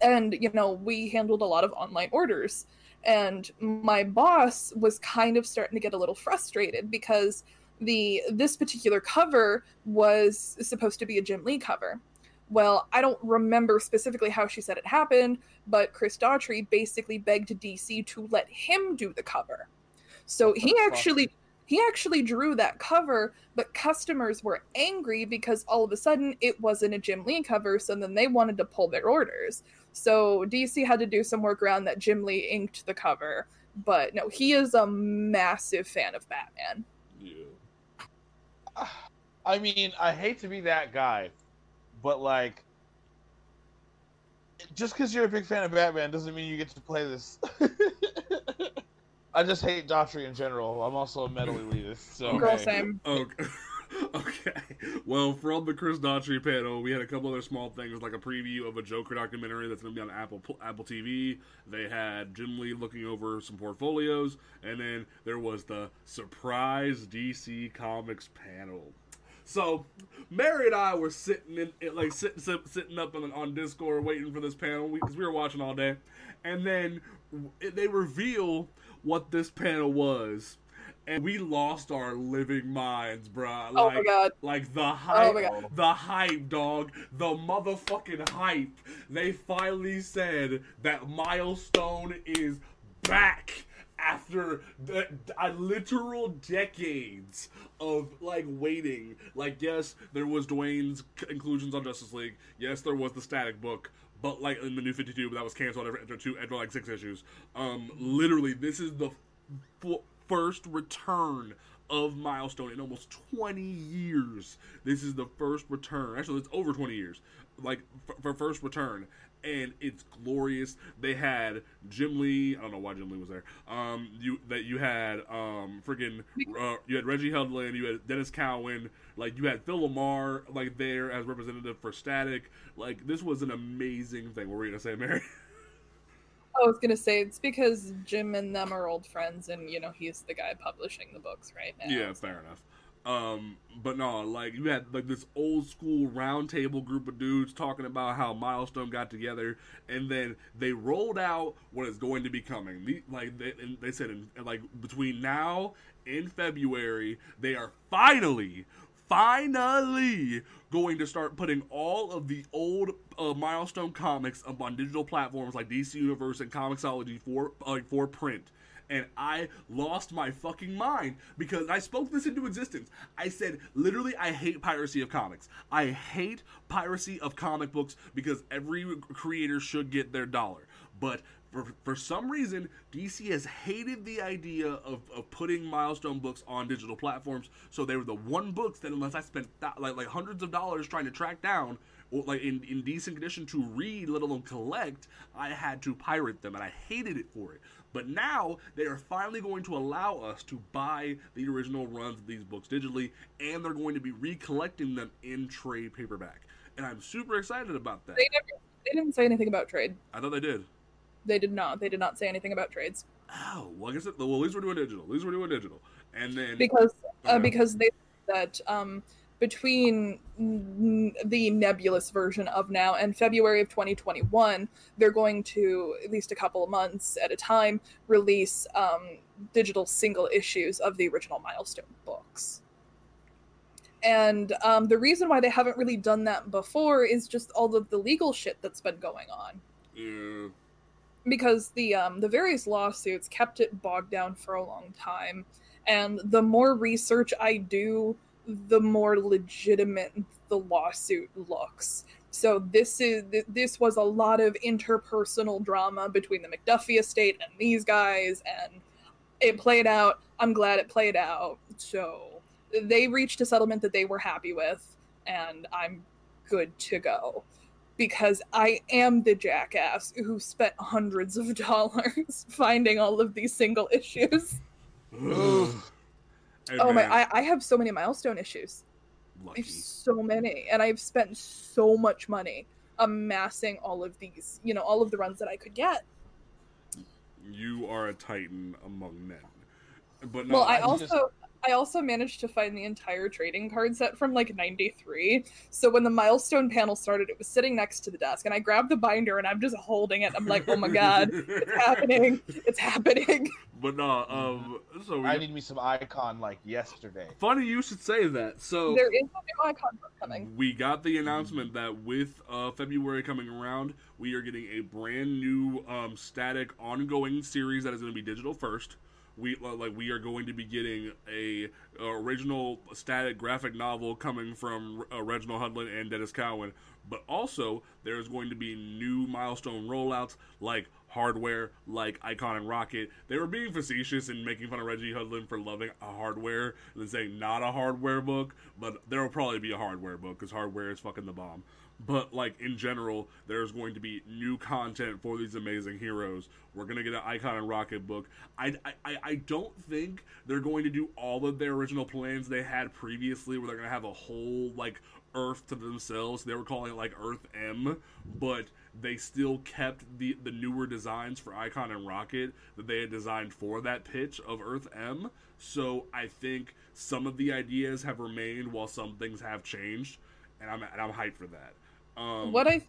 and, you know, we handled a lot of online orders. And my boss was kind of starting to get a little frustrated because the this particular cover was supposed to be a Jim Lee cover. Well, I don't remember specifically how she said it happened, but Chris Daughtry basically begged DC to let him do the cover. So he actually he actually drew that cover, but customers were angry because all of a sudden it wasn't a Jim Lee cover, so then they wanted to pull their orders. So DC had to do some work around that Jim Lee inked the cover. But no, he is a massive fan of Batman. Yeah. I mean, I hate to be that guy, but like, just because you're a big fan of Batman doesn't mean you get to play this. I just hate Daughtry in general. I'm also a metal elitist, so Girl, same. Okay. okay. Well, from the Chris Daughtry panel, we had a couple other small things, like a preview of a Joker documentary that's going to be on Apple Apple TV. They had Jim Lee looking over some portfolios, and then there was the surprise DC Comics panel. So Mary and I were sitting in, like sitting sitting up on, on Discord waiting for this panel because we, we, were watching all day, and then they reveal what this panel was. And we lost our living minds, bruh. Like, oh my god! Like the oh hype, oh the hype, dog, the motherfucking hype. They finally said that Milestone is back after the, a literal decades of like waiting. Like, yes, there was Dwayne's inclusions on Justice League. Yes, there was the Static book, but like in the New Fifty Two, but that was canceled after two after like six issues. Um, literally, this is the f- first return of Milestone in almost 20 years. This is the first return. Actually, it's over 20 years. Like for first return, and it's glorious. They had Jim Lee. I don't know why Jim Lee was there. Um, you that you had um freaking uh, you had Reggie Hudlin, you had Denys Cowan, like you had Phil LaMarr like there as representative for Static. Like this was an amazing thing. What were you gonna say, Mary? I was gonna say it's because Jim and them are old friends, and you know he's the guy publishing the books right now. Yeah, fair enough. Um, but no, like you had like this old school roundtable group of dudes talking about how Milestone got together, and then they rolled out what is going to be coming. The, like they, they said, in, like between now and February, they are finally, finally going to start putting all of the old uh, Milestone comics up on digital platforms like DC Universe and Comixology for like for print and I lost my fucking mind because I spoke this into existence. I said, literally, I hate piracy of comics. I hate piracy of comic books because every creator should get their dollar. But for, for some reason, DC has hated the idea of, of putting milestone books on digital platforms. So they were the one books that, unless I spent th- like like hundreds of dollars trying to track down, or like in, in decent condition to read, let alone collect, I had to pirate them, and I hated it for it. But now they are finally going to allow us to buy the original runs of these books digitally, and they're going to be recollecting them in trade paperback. And I'm super excited about that. They never, they didn't say anything about trade. I thought they did. They did not. They did not say anything about trades. Oh, well, I guess it, well, at least we're doing digital. At least we're doing digital, and then because uh, because they that um between the nebulous version of now and February of 2021, they're going to, at least a couple of months at a time, release um, digital single issues of the original Milestone books. And um, the reason why they haven't really done that before is just all of the legal shit that's been going on. Yeah. Because the um, the various lawsuits kept it bogged down for a long time, and the more research I do the more legitimate the lawsuit looks. So this is this was a lot of interpersonal drama between the McDuffie estate and these guys, and it played out. I'm glad it played out. So they reached a settlement that they were happy with, and I'm good to go. Because I am the jackass who spent hundreds of dollars finding all of these single issues. Oh man. my! I, I have so many milestone issues. Lucky. I have so many, and I've spent so much money amassing all of these. You know, all of the runs that I could get. You are a titan among men. But no, well, I, I also just... I also managed to find the entire trading card set from like 93. So when the milestone panel started, it was sitting next to the desk and I grabbed the binder and I'm just holding it. I'm like, oh my god, it's happening. It's happening. But no, um so we, I need me some icon like yesterday. Funny you should say that. So there is a new icon coming. We got the announcement that with uh, February coming around, we are getting a brand new um, static ongoing series that is going to be digital first we like we are going to be getting a, original static graphic novel coming from uh, Reginald Hudlin and Denys Cowan, but also there's going to be new milestone rollouts like hardware, like Icon and Rocket. They were being facetious and making fun of Reggie Hudlin for loving a hardware and then saying not a hardware book, but there will probably be a hardware book because hardware is fucking the bomb but like in general, there's going to be new content for these amazing heroes. We're gonna get an Icon and Rocket book. I, I I don't think they're going to do all of their original plans they had previously, where they're gonna have a whole like Earth to themselves. They were calling it like Earth M, but they still kept the the newer designs for Icon and Rocket that they had designed for that pitch of Earth M. So I think some of the ideas have remained while some things have changed, and I'm and I'm hyped for that. Um, what I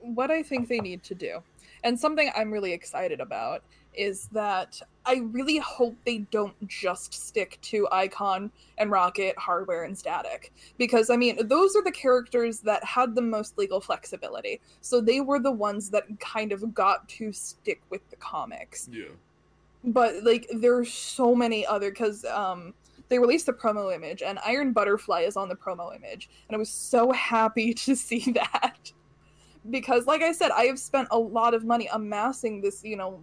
what I think they need to do, and something I'm really excited about, is that I really hope they don't just stick to Icon and Rocket, Hardware, and Static. Because, I mean, those are the characters that had the most legal flexibility. So they were the ones that kind of got to stick with the comics. Yeah. But, like, there's so many other, because, um, they released the promo image and Iron Butterfly is on the promo image. And I was so happy to see that. Because, like I said, I have spent a lot of money amassing this, you know,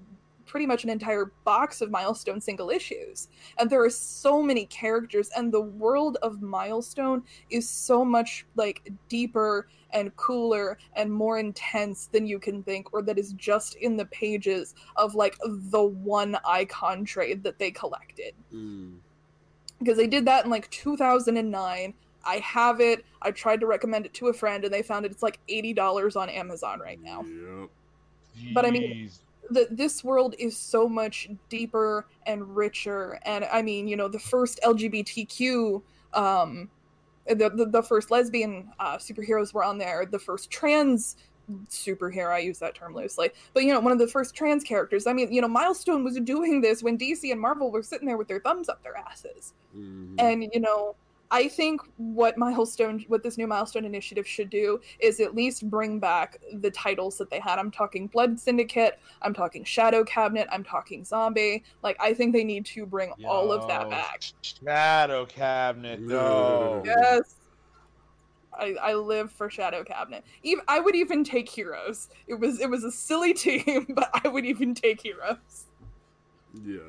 pretty much an entire box of milestone single issues and there are so many characters and the world of milestone is so much like deeper and cooler and more intense than you can think or that is just in the pages of like the one icon trade that they collected Mm. because they did that in like 2009 i have it i tried to recommend it to a friend and they found it it's like $80 on amazon right now Yep. But I mean- Jeez. That this world is so much deeper and richer. And i mean you know the first lgbtq um the the, the first lesbian uh, superheroes were on there. The first trans superhero i use that term loosely. But you know one of the first trans characters. I mean you know milestone was doing this when dc and marvel were sitting there with their thumbs up their asses. Mhm. and you know i think what milestone what this new milestone initiative should do is at least bring back the titles that they had i'm talking blood syndicate i'm talking shadow cabinet i'm talking Xombi like i think they need to bring all of that back Shadow Cabinet, no. Yes I, I live for Shadow Cabinet. Even I would even take Heroes. It was it was a silly team, but I would even take Heroes. Yeah.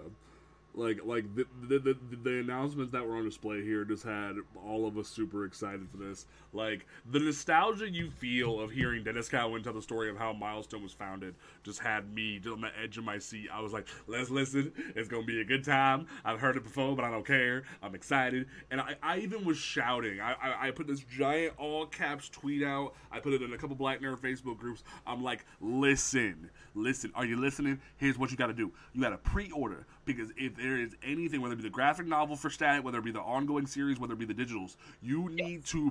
Like like the, the the the announcements that were on display here just had all of us super excited for this. Like the nostalgia you feel of hearing Denys Cowan tell the story of how Milestone was founded just had me just on the edge of my seat. I was like, let's listen. It's gonna be a good time. I've heard it before, but I don't care. I'm excited, and I, I even was shouting. I, I I put this giant all caps tweet out. I put it in a couple Black Nerd Facebook groups. I'm like, listen, listen. Are you listening? Here's what you got to do. You got to pre-order because if there is anything, whether it be the graphic novel for Static, whether it be the ongoing series, whether it be the digitals, you need to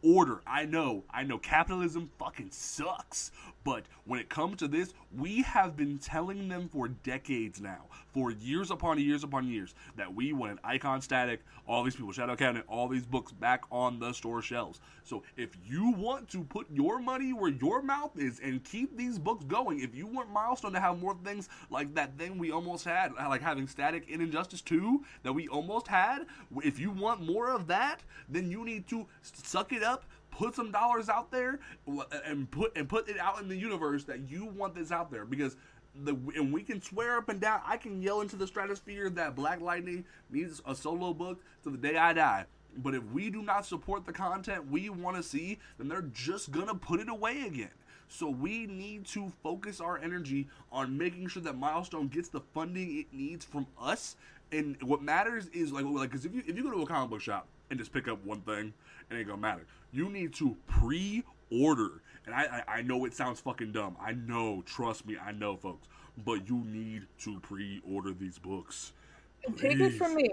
pre-order. I know, I know, capitalism fucking sucks, but when it comes to this, we have been telling them for decades now, for years upon years upon years, that we wanted Icon Static, all these people, Shadow Cabinet, all these books back on the store shelves. So if you want to put your money where your mouth is and keep these books going, if you want Milestone to have more things like that thing we almost had, like having Static in Injustice 2 that we almost had, if you want more of that, then you need to suck it up put some dollars out there and put and put it out in the universe that you want this out there because the and we can swear up and down I can yell into the stratosphere that Black Lightning needs a solo book to the day I die. But if we do not support the content we want to see, then they're just gonna put it away again. So we need to focus our energy on making sure that Milestone gets the funding it needs from us. And what matters is like, like, because if you if you go to a comic book shop and just pick up one thing, it ain't gonna matter. You need to pre-order. And I, I I know it sounds fucking dumb. I know, trust me, I know, folks. But you need to pre-order these books. Take it from me.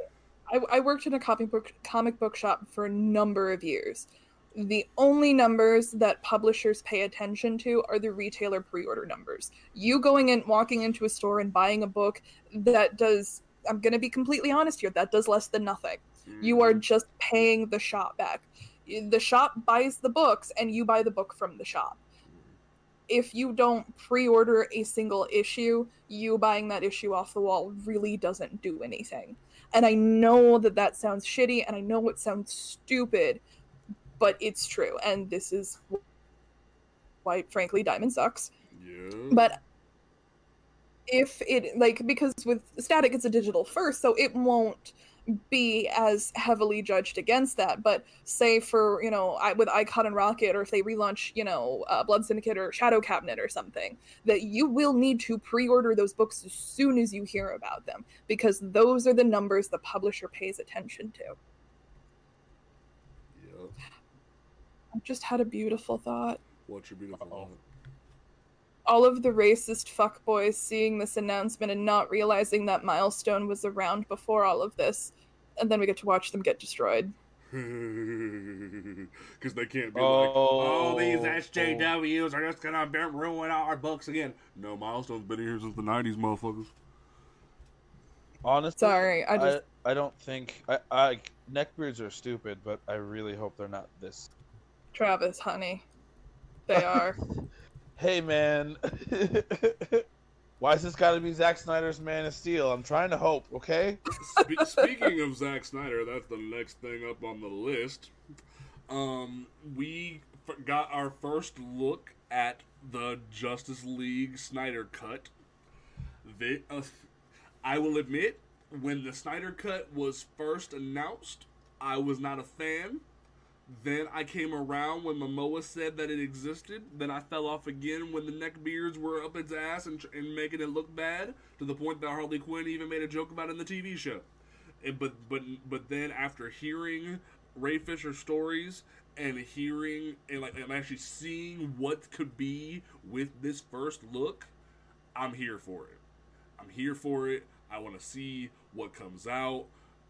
I, I worked in a comic book comic book shop for a number of years. The only numbers that publishers pay attention to are the retailer pre-order numbers. You going in, walking into a store and buying a book that does. I'm going to be completely honest here. That does less than nothing. You are just paying the shop back. The shop buys the books, and you buy the book from the shop. If you don't pre-order a single issue, you buying that issue off the wall really doesn't do anything. And I know that that sounds shitty, and I know it sounds stupid, but it's true. And this is why, frankly, Diamond sucks. Yeah. But if it like because with static it's a digital first so it won't be as heavily judged against that but say for you know I, with icon and rocket or if they relaunch you know uh, blood syndicate or shadow cabinet or something that you will need to pre-order those books as soon as you hear about them because those are the numbers the publisher pays attention to Yeah. I just had a beautiful thought. What's your beautiful Uh-oh. thought? All of the racist fuckboys seeing this announcement and not realizing that milestone was around before all of this, and then we get to watch them get destroyed. Because they can't be like, oh, these Oh. SJWs are just gonna be- ruin our books again. No, Milestone's been here since the '90s, motherfuckers. Honestly, Sorry, I I, just I, don't think I, I neckbeards are stupid, but I really hope they're not this. Travis, honey, they are. Hey man, why is this got to be Zack Snyder's Man of Steel? I'm trying to hope, okay? Spe- speaking of Zack Snyder, that's the next thing up on the list. Um, we got our first look at the Justice League Snyder cut. The, uh, I will admit, when the Snyder cut was first announced, I was not a fan. Then I came around when Momoa said that it existed. Then I fell off again when the neckbeards were up its ass and, and making it look bad to the point that Harley Quinn even made a joke about it in the TV show. But but but then after hearing Ray Fisher stories and hearing and like and actually seeing what could be with this first look, I'm here for it. I'm here for it. I want to see what comes out.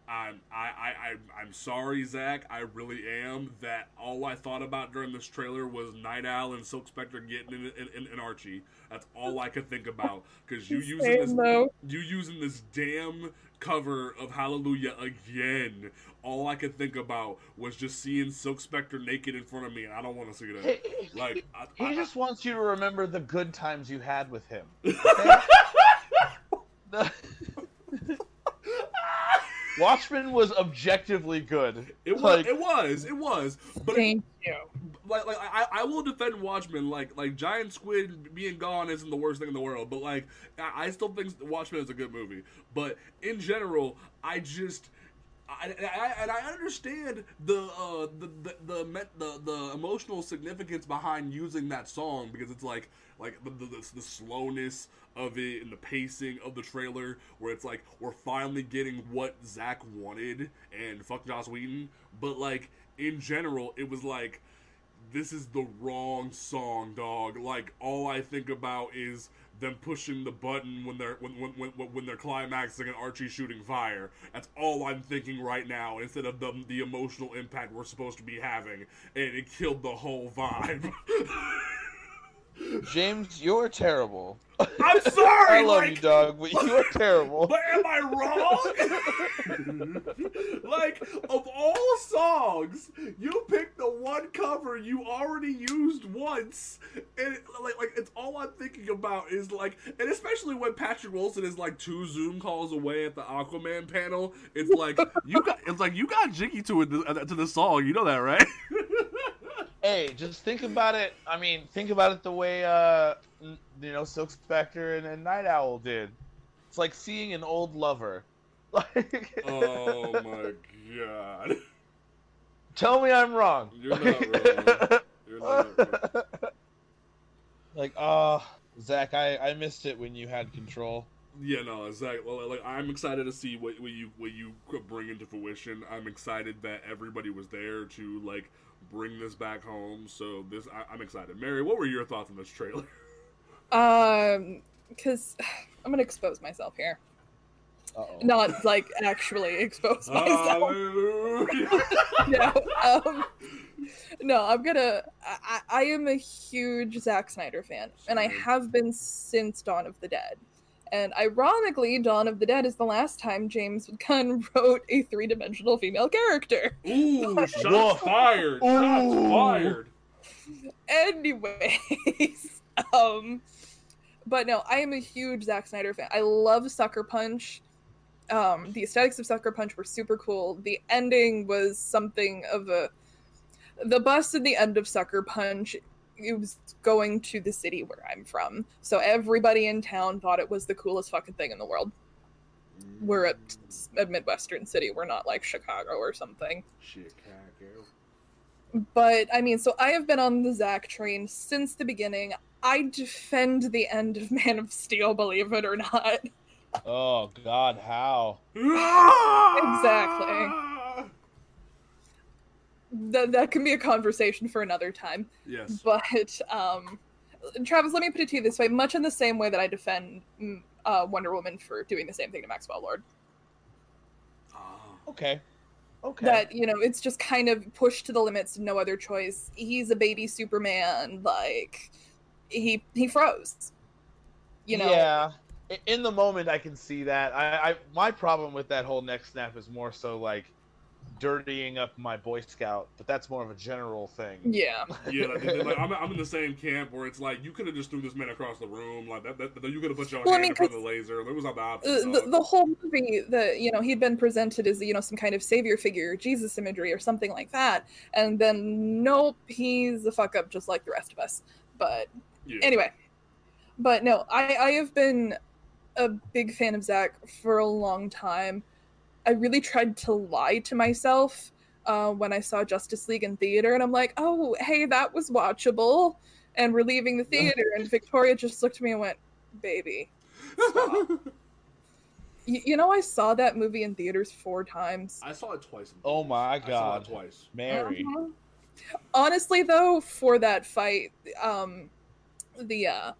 I'm I, I, I I'm sorry, Zach. I really am. That all I thought about during this trailer was Nite Owl and Silk Spectre getting in, in, in, in Archie. That's all I could think about. Because you using this Same, though. you using this damn cover of Hallelujah again. All I could think about was just seeing Silk Spectre naked in front of me, and I don't want to see that. He, Like I, he I- just wants you to remember the good times you had with him. okay? The- Watchmen was objectively good. it was, like- it was, it was, but it, Thank you. like, like I, I will defend Watchmen. Like, like Giant Squid being gone isn't the worst thing in the world, but like, I, I still think Watchmen is a good movie. But in general, I just. I, I, and I understand the, uh, the the the me- the the emotional significance behind using that song because it's like like the, the, the, the slowness of it and the pacing of the trailer where it's like we're finally getting what Zach wanted and fuck Joss Whedon but like in general it was like this is the wrong song, dog. Like all I think about is them pushing the button when they're when when when, when they're climaxing and Archie shooting fire. That's all I'm thinking right now. Instead of the the emotional impact we're supposed to be having, and it killed the whole vibe. James, you're terrible. I'm sorry. I love like, you, dog, but you are terrible. But am I wrong? like, of all songs, you picked the one cover you already used once, and like, like it's all I'm thinking about is like, and especially when Patrick Wilson is like two Zoom calls away at the Aquaman panel, it's like you got, it's like you got jiggy to it to the song. You know that, right? Hey, just think about it. I mean, think about it the way uh, you know, Silk Spectre and, and Nite Owl did. It's like seeing an old lover. Like, oh my god, tell me I'm wrong. you're not wrong. You're not wrong. like, uh, Zach, I I missed it when you had control. Yeah, no, exactly. Well, like I'm excited to see what, what you what you bring into fruition. I'm excited that everybody was there to like bring this back home. So this, I, I'm excited. Mary, what were your thoughts on this trailer? Um, because I'm gonna expose myself here. Uh-oh. Not like actually expose myself. No, um, no, I'm gonna. I, I I am a huge Zack Snyder fan, and I have been since Dawn of the Dead. And ironically, Dawn of the Dead is the last time James Gunn wrote a three-dimensional female character. Ooh, shots Woof. fired! Shots Ooh. fired! Anyways, um, but no, I am a huge Zack Snyder fan. I love Sucker Punch. Um, the aesthetics of Sucker Punch were super cool. The ending was something of a the bust at the end of Sucker Punch. It was going to the city where I'm from, so everybody in town thought it was the coolest fucking thing in the world. We're at mm. a midwestern city. We're not like Chicago or something. Chicago. But I mean, so I have been on the Zack train since the beginning. I defend the end of Man of Steel, believe it or not. Oh God, how? Exactly. That that can be a conversation for another time. Yes. But um, Travis, let me put it to you this way: much in the same way that I defend mm, uh, Wonder Woman for doing the same thing to Maxwell Lord. Ah. Okay. Okay. That you know, it's just kind of pushed to the limits, no other choice. He's a baby Superman, like he he froze. You know, Yeah. In the moment, I can see that. I, I my problem with that whole neck snap is more so like dirtying up my Boy Scout, but that's more of a general thing. yeah. Yeah, like, like, I'm, I'm in the same camp where it's like you could have just threw this man across the room, like that. that, that you could have put your Well, I mean, in front of 'cause- the laser. It was not the option. the, the whole movie the you know he'd been presented as you know some kind of savior figure jesus imagery or something like that and then nope he's a fuck up just like the rest of us but yeah. anyway but no i i have been a big fan of zach for a long time i really tried to lie to myself uh, when i saw justice league in theater and i'm like oh hey that was watchable and we're leaving the theater and victoria just looked at me and went baby you, you know i saw that movie in theaters four times I saw it twice. in Oh my I saw God. it twice. Mary. Mhm. Honestly, though, for that fight, um, the uh,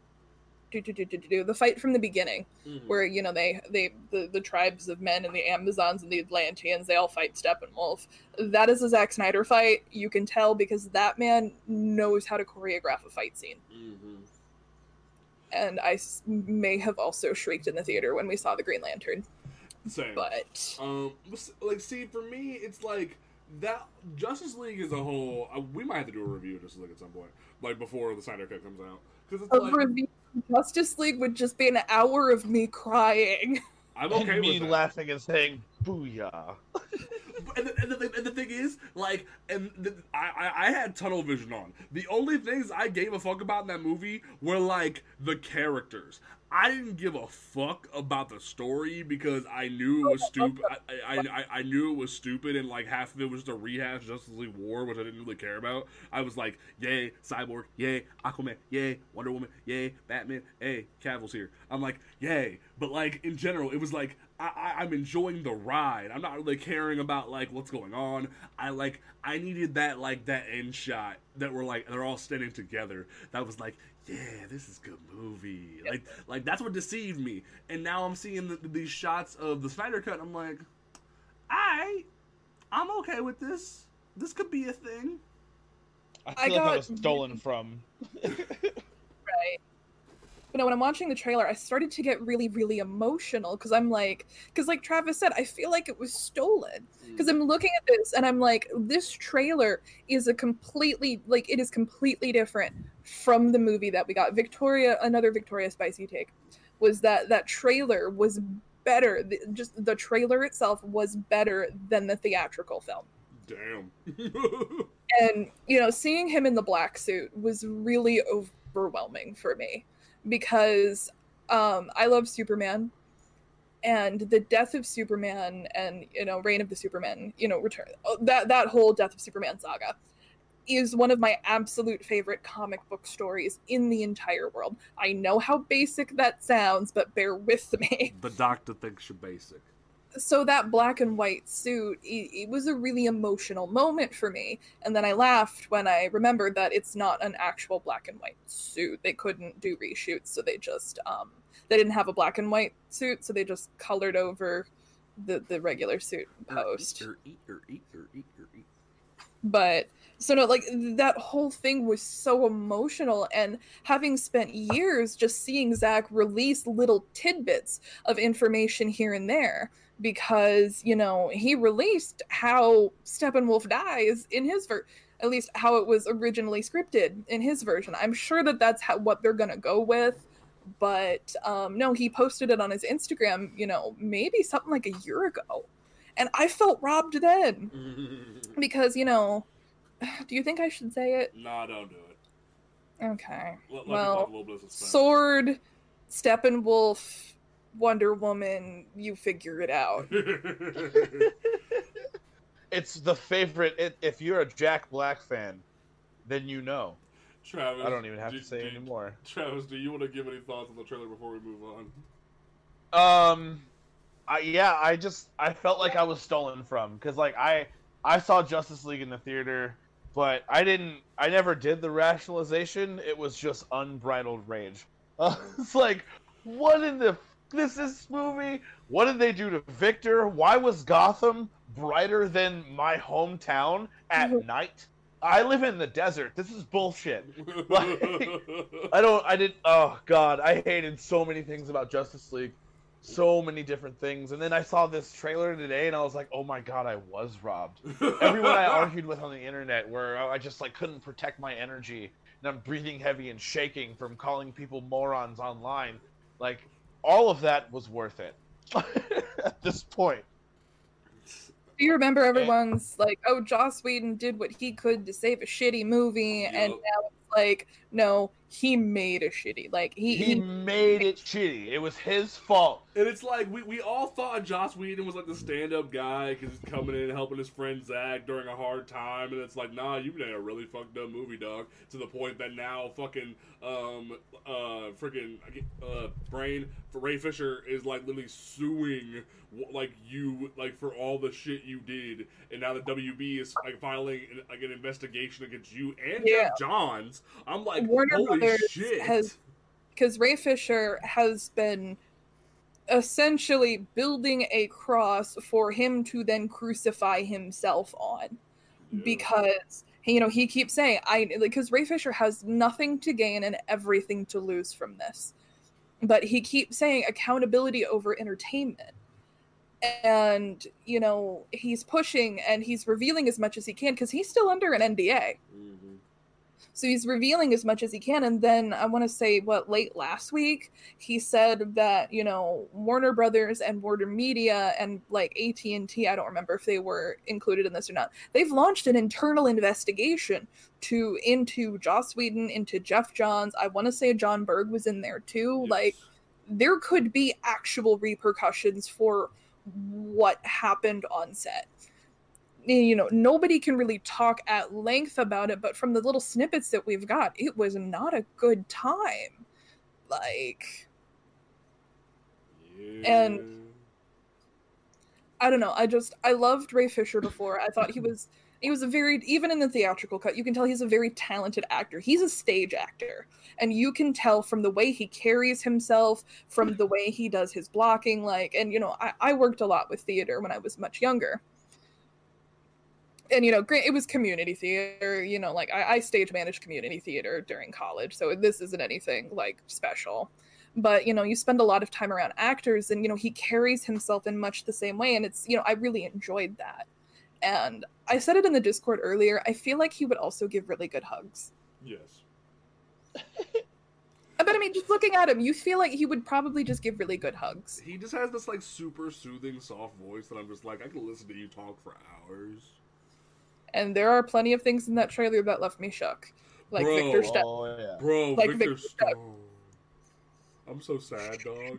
do, do, do, do, do, do, the fight from the beginning, Mhm. where you know they they the, the tribes of men and the Amazons and the Atlanteans they all fight Steppenwolf. That is a Zack Snyder fight. You can tell because that man knows how to choreograph a fight scene. Mhm. And I s- may have also shrieked in the theater when we saw the Green Lantern, Same. but Um, like, see, for me, it's like that Justice League as a whole. Uh, we might have to do a review of Justice League at some point, like before the Snyder Cut comes out, because it's a like review of Justice League would just be an hour of me crying. I'm and okay me with that. laughing and saying "Booyah!" And the, and, the, and the thing is, like, and the, I, I I had tunnel vision on. The only things I gave a fuck about in that movie were like the characters. I didn't give a fuck about the story because I knew it was stupid. I, I, I, I knew it was stupid, and like half of it was just a rehash Justice League War, which I didn't really care about. I was like, yay, Cyborg, yay, Aquaman, yay, Wonder Woman, yay, Batman, hey, Cavill's here. I'm like, yay, but like in general, it was like I, I, I'm enjoying the ride. I'm not really caring about like what's going on. I like I needed that like that end shot that were like they're all standing together. That was like, yeah, this is good movie. Like like that's what deceived me. And now I'm seeing the, these shots of the Snyder cut. And I'm like, I, I'm okay with this. This could be a thing. I I feel like I was stolen from. Right. But no, when I'm watching the trailer, I started to get really, really emotional because I'm like, because like Travis said, I feel like it was stolen. Mm. Because I'm looking at this and I'm like, this trailer is a completely, like, it is completely different from the movie that we got. Victoria, another Victoria Spicy take, was that that trailer was better. The, just the trailer itself was better than the theatrical film. Damn. and you know seeing him in the black suit was really overwhelming for me because um i love superman. And the death of superman and you know reign of the superman you know return oh, that that whole death of superman saga is one of my absolute favorite comic book stories in the entire world. I know how basic that sounds but bear with me. The doctor thinks you're basic. So that black and white suit it, it was a really emotional moment for me. And then i laughed when i remembered that it's not an actual black and white suit. They couldn't do reshoots so they just um they didn't have a black and white suit so they just colored over the the regular suit post. Er, er, er, er, but so no like that whole thing was so emotional and having spent years just seeing zach release little tidbits of information here and there because you know he released how steppenwolf dies in his ver at least how it was originally scripted in his version i'm sure that that's how, what they're gonna go with but um no he posted it on his instagram you know maybe something like a year ago and i felt robbed then because you know do you think i should say it nah, don't do it. okay Let, let Well, a little bit of suspense. sword steppenwolf wonder woman you figure it out It's the favorite. It, if you're a Jack Black fan, then you know. Travis, I don't even have do- to say do- anymore. Travis, do you want to give any thoughts on the trailer before we move on? Um, I, yeah, I just I felt like I was stolen from because like I I saw Justice League in the theater, but I didn't. I never did the rationalization. It was just unbridled rage. Uh, it's like, what in the f- is this movie? What did they do to Victor? Why was Gotham brighter than my hometown at night? I live in the desert. This is bullshit. Like, I don't. I did. Oh God, I hated so many things about Justice League, so many different things. And then I saw this trailer today, and I was like, oh my God, I was robbed. Everyone I argued with on the internet, where I just like couldn't protect my energy, and I'm breathing heavy and shaking from calling people morons online. Like all of that was worth it at this point. Do you remember everyone's like, oh, Joss Whedon did what he could to save a shitty movie, and now it's like, no, he made a shitty. Like he, He he made it shitty. It was his fault. And it's like we, we all thought Joss Whedon was like the stand up guy because he's coming in and helping his friend Zach during a hard time, and it's like, nah, you made a really fucked up movie, dog. To the point that now fucking um uh freaking uh brain for Ray Fisher is like literally suing like you like for all the shit you did, and now the WB is like filing like an investigation against you and Yeah. Geoff Johns. I'm like, Warner holy Brothers shit. has because Ray Fisher has been essentially building a cross for him to then crucify himself on Yeah. because you know he keeps saying I because Ray Fisher has nothing to gain and everything to lose from this, but he keeps saying accountability over entertainment. And you know he's pushing and he's revealing as much as he can because he's still under an NDA. Mhm. So he's revealing as much as he can. And then I want to say, what, late last week, he said that, you know, Warner Brothers and Warner Media and like AT&T, I don't remember if they were included in this or not. They've launched an internal investigation to into Joss Whedon, into Geoff Johns. I want to say Jon Berg was in there too. Yes. Like there could be actual repercussions for what happened on set you know nobody can really talk at length about it but from the little snippets that we've got it was not a good time. Like And- i don't know i just i loved ray fisher before. I thought he was he was a very even in the theatrical cut you can tell he's a very talented actor. He's a stage actor and you can tell from the way he carries himself from the way he does his blocking like and you know i, I worked a lot with theater when i was much younger and you know it was community theater you know like I, I stage managed community theater during college so this isn't anything like special but you know you spend a lot of time around actors and you know he carries himself in much the same way and it's you know i really enjoyed that and i said it in the discord earlier i feel like he would also give really good hugs yes. but i mean just looking at him you feel like he would probably just give really good hugs He just has this like super soothing, soft voice that I'm just like I can listen to you talk for hours. And there are plenty of things in that trailer that left me shook like Bro, victor Step. Oh yeah. Bro, Like Victor Victor Step. Stone. I'm so sad, dog.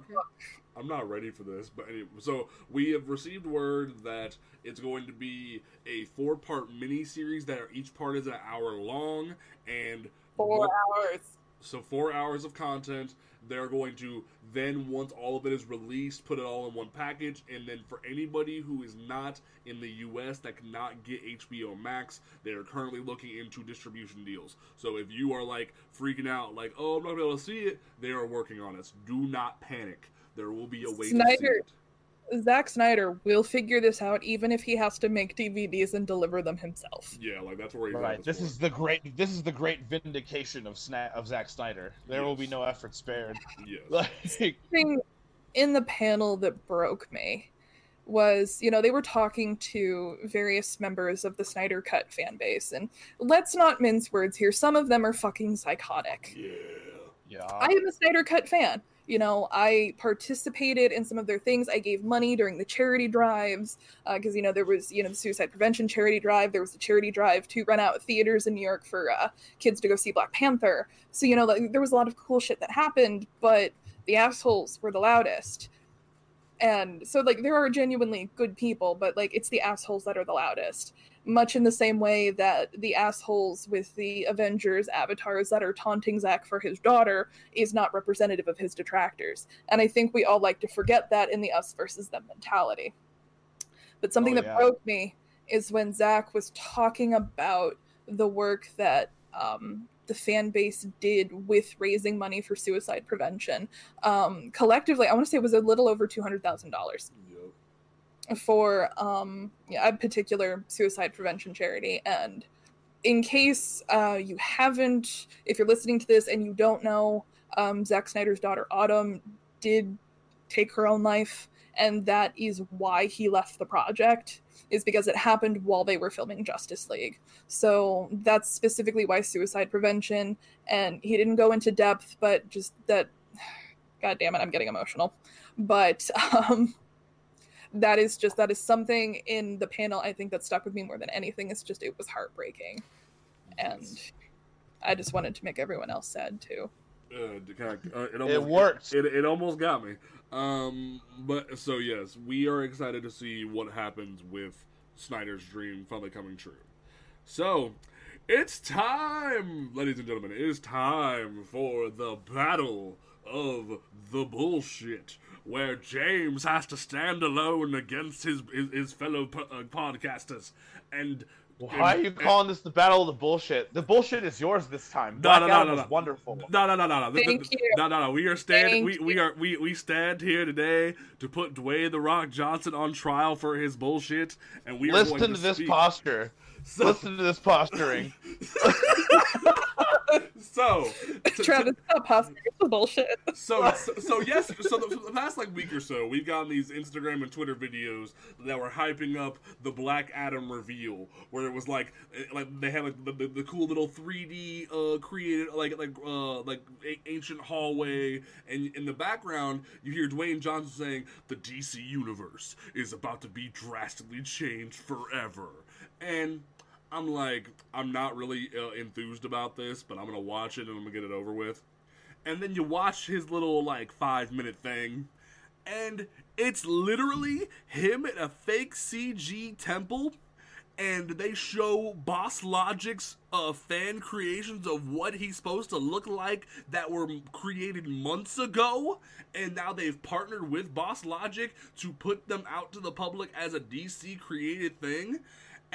I'm not ready for this, but anyway, so we have received word that it's going to be a four-part mini-series that are each part is an hour long, and four what- hours so four hours of content. They're going to then, once all of it is released, put it all in one package. And then for anybody who is not in the U.S. that cannot get HBO Max, they are currently looking into distribution deals. So if you are like freaking out, like, "Oh, I'm not gonna be able to see it," they are working on it. Do not panic. There will be a way to see it. Zack Snyder will figure this out, even if he has to make DVDs and deliver them himself. Yeah, like that's where he's Right. at. This is the great. This is the great vindication of Sna- of Zack Snyder. There will be no effort spared. yes. Like, thing in the panel that broke me was, you know, they were talking to various members of the Snyder Cut fan base, and let's not mince words here. Some of them are fucking psychotic. yeah. yeah. I am a Snyder Cut fan. You know, I participated in some of their things. I gave money during the charity drives because you know there was you know the suicide prevention charity drive. There was a charity drive to run out theaters in New York for uh, kids to go see Black Panther. So you know like, there was a lot of cool shit that happened, but the assholes were the loudest. And so like there are genuinely good people, but like it's the assholes that are the loudest much in the same way that the assholes with the Avengers avatars that are taunting Zack for his daughter is not representative of his detractors. And I think we all like to forget that in the us versus them mentality. But something Oh, that broke me is when Zach was talking about the work that um, the fan base did with raising money for suicide prevention. Um, collectively, I want to say it was a little over two hundred thousand dollars. For um, a particular suicide prevention charity. And in case uh, you haven't, if you're listening to this and you don't know, um, Zack Snyder's daughter Autumn did take her own life, and that is why he left the project. Is because it happened while they were filming Justice League. So that's specifically why suicide prevention. And he didn't go into depth, but just that. God damn it, I'm getting emotional. But um, that is just that is something in the panel I think that stuck with me more than anything. It's just it was heartbreaking, and I just wanted to make everyone else sad too. Uh, to kinda- uh, it, It almost, worked. It, it almost got me. Um, but so yes, we are excited to see what happens with Snyder's dream finally coming true. So it's time, ladies and gentlemen. It is time for the battle of the bullshit, where James has to stand alone against his his, his fellow po- uh, podcasters and. Why are you and- calling this the battle of the bullshit? The bullshit is yours this time. No, Black no, no, Adam no, was no. wonderful. No, no, no, no, no. Th- Thank th- you. No, no, no. We are standing. Thank We, we are we we stand here today to put Dwayne the Rock Johnson on trial for his bullshit, and we are Listen going to to this speak. posture. So, Listen to this posturing. so, to- Travis, stop posting the bullshit. so, so, so yes. So the, the past like week or so, we've gotten these Instagram and Twitter videos that were hyping up the Black Adam reveal, where it was like, eh, like they had like the, the, the cool little 3D uh, created like like uh, like a- ancient hallway, and in the background you hear Dwayne Johnson saying, "The DC universe is about to be drastically changed forever," and. I'm like, I'm not really uh, enthused about this, but I'm gonna watch it and I'm gonna get it over with. And then you watch his little like five minute thing and it's literally him at a fake cg temple and they show BossLogic's uh, fan creations of what he's supposed to look like that were created months ago and now they've partnered with BossLogic to put them out to the public as a dc created thing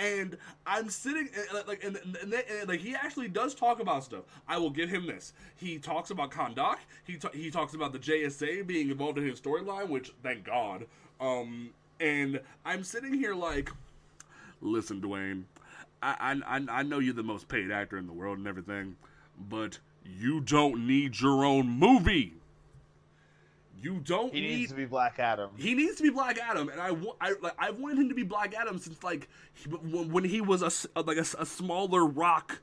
and I'm sitting and, like, and, and, and, like he actually does talk about stuff. I will give him this. He talks about Kahndaq. He ta- he talks about the JSA being involved in his storyline, which thank God. Um, and I'm sitting here like, listen, Dwayne, I I- I know you're the most paid actor in the world and everything, but you don't need your own movie. You don't He need needs to be Black Adam. he needs to be Black Adam, and I, I like I've wanted him to be Black Adam since like he, when when he was a like a, a smaller rock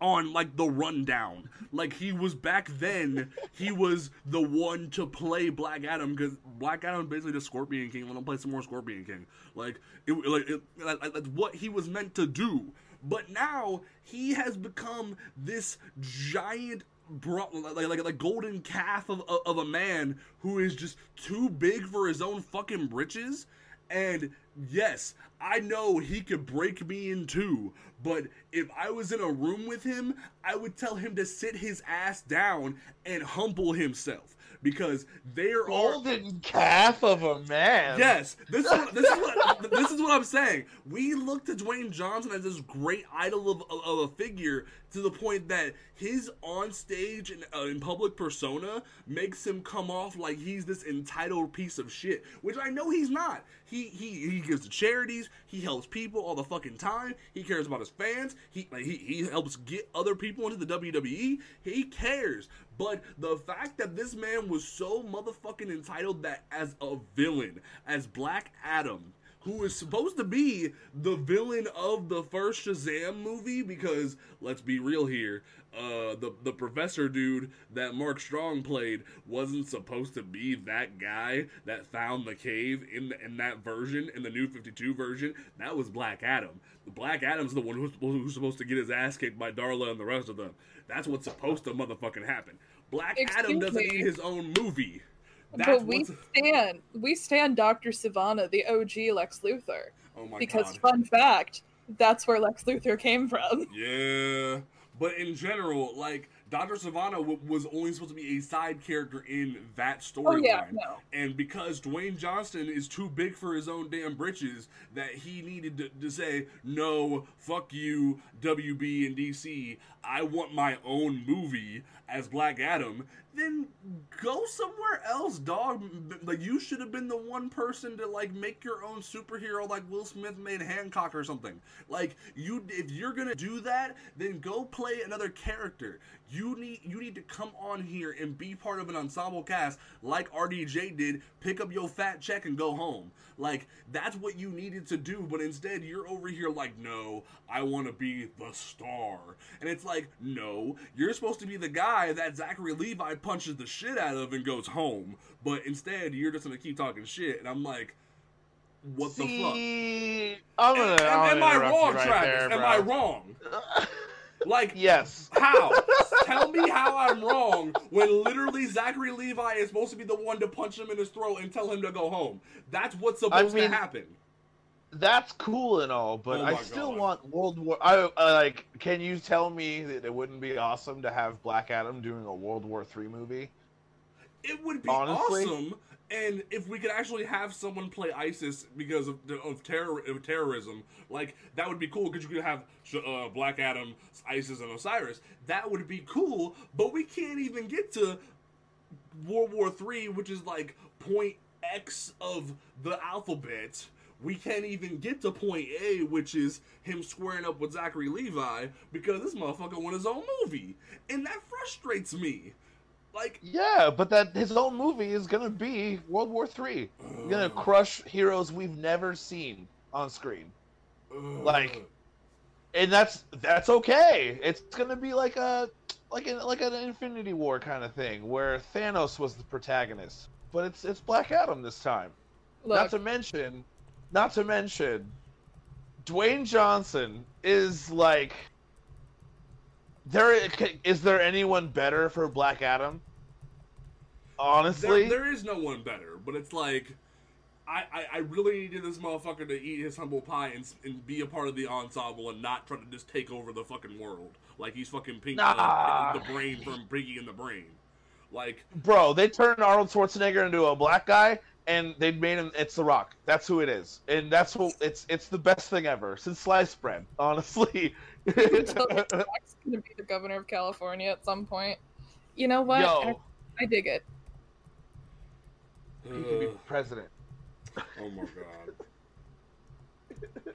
on like the rundown. Like he was back then, he was the one to play Black Adam because Black Adam basically just Scorpion King. Let him play some more Scorpion King. Like it like it, like, like, that's what he was meant to do. But now he has become this giant bro, like, like like golden calf of, of of a man who is just too big for his own fucking britches. And yes, I know he could break me in two, but if I was in a room with him, I would tell him to sit his ass down and humble himself because there are all Golden calf of a man. Yes, this is what, this is what this is what I'm saying. We look to Dwayne Johnson as this great idol of, of, of a figure to the point that his on stage and uh, in public persona makes him come off like he's this entitled piece of shit, which I know he's not. He he he gives to charities. He helps people all the fucking time. He cares about his fans. He like, he he helps get other people into the WWE. He cares. But the fact that this man was so motherfucking entitled that as a villain, as Black Adam, who is supposed to be the villain of the first Shazam movie, because let's be real here, uh, the the professor dude that Mark Strong played wasn't supposed to be that guy that found the cave in the, in that version in the new Fifty Two version. That was Black Adam. Black Adam's the one who's, who's supposed to get his ass kicked by Darla and the rest of them. That's what's supposed to motherfucking happen. Black Adam doesn't me. need his own movie. That's but we what's- stand we stand Dr. Sivana, the OG Lex Luthor. oh my because god. fun fact, that's where Lex Luthor came from. Yeah, but in general, like Dr. Sivana w- was only supposed to be a side character in that storyline. Oh yeah, no. And because Dwayne Johnson is too big for his own damn britches, that he needed to, to say, no, fuck you, WB and DC, I want my own movie as Black Adam, then go somewhere else, dog. Like, you should have been the one person to, like, make your own superhero like Will Smith made Hancock or something. Like, you, if you're gonna do that, then go play another character. You need you need to come on here and be part of an ensemble cast like RDJ did. Pick up your fat check and go home. Like that's what you needed to do, but instead you're over here like, no, I want to be the star, and it's like, no, you're supposed to be the guy that Zachary Levi punches the shit out of and goes home, but instead you're just gonna keep talking shit, and I'm like, what the fuck? I'm gonna. Am, am gonna I wrong, right Travis? there, am. I wrong? Like, yes. how? Tell me how I'm wrong when literally Zachary Levi is supposed to be the one to punch him in his throat and tell him to go home. That's what's supposed mean- to happen. That's cool and all, but Oh I still God. want World War. I, I like. Can you tell me that it wouldn't be awesome to have Black Adam doing a World War Three movie? It would be Honestly? awesome, and if we could actually have someone play ISIS because of of, terror, of terrorism, like that would be cool. Because you could have uh, Black Adam, ISIS, and Osiris. That would be cool. But we can't even get to World War Three, which is like point X of the alphabet. We can't even get to point A, which is him squaring up with Zachary Levi, because this motherfucker won his own movie, and that frustrates me. Like, Yeah, but that his own movie is gonna be World War Three. He's gonna crush heroes we've never seen on screen, like- and that's that's okay. It's gonna be like a like an like an Infinity War kind of thing where Thanos was the protagonist, but it's it's Black Adam this time. Not Look, to mention, not to mention, Dwayne Johnson is like. There is there anyone better for Black Adam? Honestly, There, there is no one better, but it's like, I, I, I really needed this motherfucker to eat his humble pie and, and be a part of the ensemble and not try to just take over the fucking world like he's fucking Pink, uh, Nah. the brain from Pinky and the Brain. Like, bro, they turned Arnold Schwarzenegger into a black guy, and they made him. It's The Rock. That's who it is, and that's what it's. It's the best thing ever since sliced bread. Honestly. until Rock's gonna be the governor of California at some point. You know what? I, Yo, I dig it. he could be president. oh my god.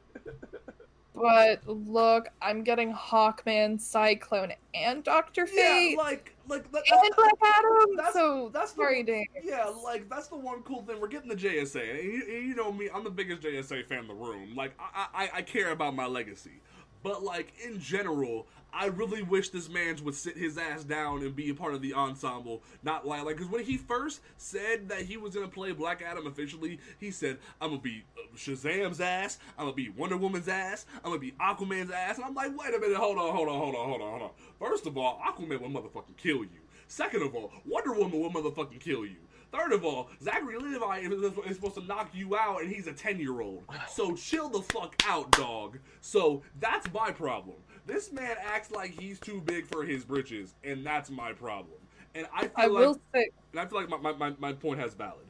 But look, I'm getting Hawkman, Cyclone, and Doctor Fate, Yeah, like, like that, and Black Adam. that's- so that's the- sorry, Dave. Yeah, like that's the one cool thing. We're getting the JSA, and you, you know me, I'm the biggest JSA fan in the room. Like I, I, I care about my legacy, but like in general, I really wish this man would sit his ass down and be a part of the ensemble. Not like like because when he first said that he was gonna play Black Adam officially, he said I'm gonna be uh, Shazam's ass, I'm gonna be Wonder Woman's ass, I'm gonna be Aquaman's ass, and I'm like, wait a minute, hold on, hold on, hold on, hold on, hold on. First of all, Aquaman will motherfucking kill you. Second of all, Wonder Woman will motherfucking kill you. Third of all, Zachary Levi is, supposed to knock you out, and he's a ten year old. So chill the fuck out, dog. So that's my problem. This man acts like he's too big for his britches, and that's my problem. And I feel I like, will say, and I feel like my, my, my, my point has valid.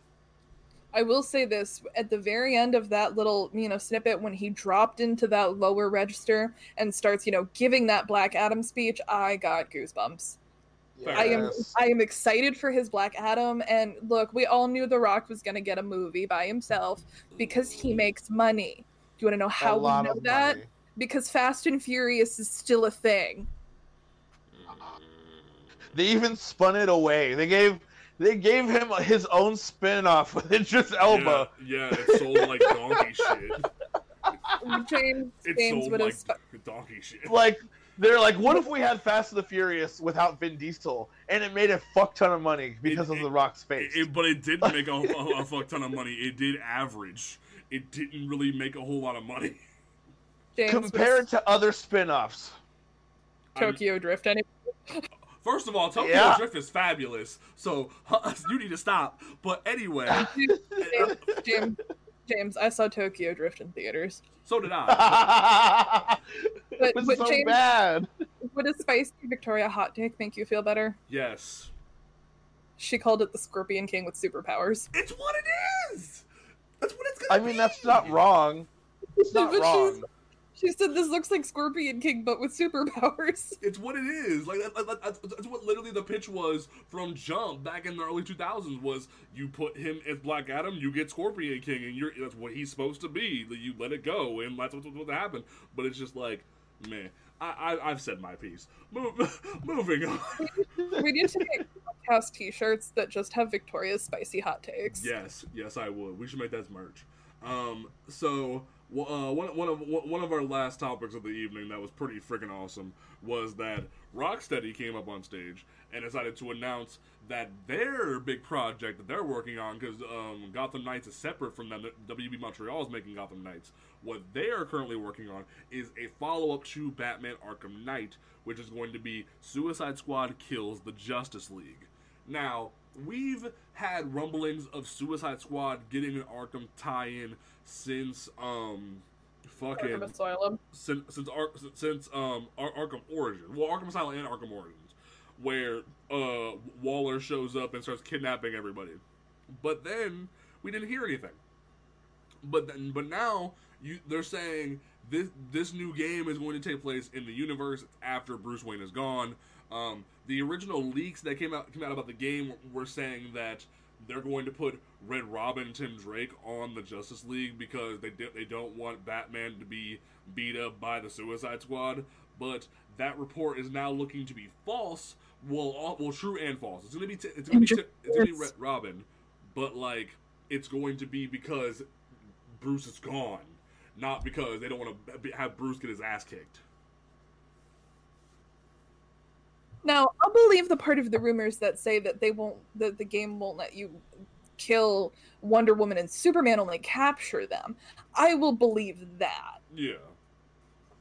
I will say this at the very end of that little, you know, snippet when he dropped into that lower register and starts, you know, giving that Black Adam speech, I got goosebumps. I am I am excited for his Black Adam and look, we all knew The Rock was going to get a movie by himself because he mm-hmm. makes money. Do you want to know how we know that? money. Because Fast and Furious is still a thing. They even spun it away. They gave they gave him his own spin-off with Idris Elba. Yeah, yeah it's sold like donkey shit. James It's James sold would have like sp- donkey shit. Like they're like, what if we had Fast and the Furious without Vin Diesel, and it made a fuck ton of money because It- of it- the Rock's face? It, but it didn't make a, a, a fuck ton of money. It did average. It didn't really make a whole lot of money. James compared to other spin-offs. I'm- Tokyo Drift anyway. First of all, Tokyo Yeah. Drift is fabulous, so you need to stop. But anyway, James, James, James, I saw Tokyo Drift in theaters. so did I. But- it was but so James- bad. Would a spicy Victoria hot take make you feel better? Yes. She called it the Scorpion King with superpowers. It's what it is. That's what it's gonna I mean, that's not wrong. It's not But wrong. She said this looks like Scorpion King but with superpowers. It's what it is. Like that, that- that's, that's what literally the pitch was from Jump back in the early 2000s. Was you put him as Black Adam, you get Scorpion King, and you're that's what he's supposed to be. You let it go, and that's what's supposed to happen. But it's just like, man, I, I I've said my piece. Move, moving on. we need to make podcast t-shirts that just have Victoria's spicy hot takes. Yes, yes, I would. We should make that merch. Um, so uh, one one of one of our last topics of the evening that was pretty freaking awesome was that Rocksteady came up on stage and decided to announce that their big project that they're working on because um, Gotham Knights is separate from them. WB Montreal is making Gotham Knights. What they are currently working on is a follow up to Batman Arkham Knight, which is going to be Suicide Squad kills the Justice League. Now, we've had rumblings of Suicide Squad getting an Arkham tie-in since um fucking Arkham Asylum. since since, Ar- since um Ar- Arkham Origin. Well, Arkham Asylum and Arkham Origins, where uh Waller shows up and starts kidnapping everybody. But then we didn't hear anything. But then, but now you they're saying this this new game is going to take place in the universe after Bruce Wayne is gone. Um, the original leaks that came out came out about the game were saying that they're going to put Red Robin Tim Drake on the Justice League because they do, they don't want Batman to be beat up by the Suicide Squad. But that report is now looking to be false. Well, all, well, true and false. It's gonna be t- it's gonna be t- it's gonna be Red Robin, but like it's going to be because Bruce is gone, not because they don't want to have Bruce get his ass kicked. Now, I'll believe the part of the rumors that say that they won't that the game won't let you kill Wonder Woman and Superman only capture them. I will believe that Yeah.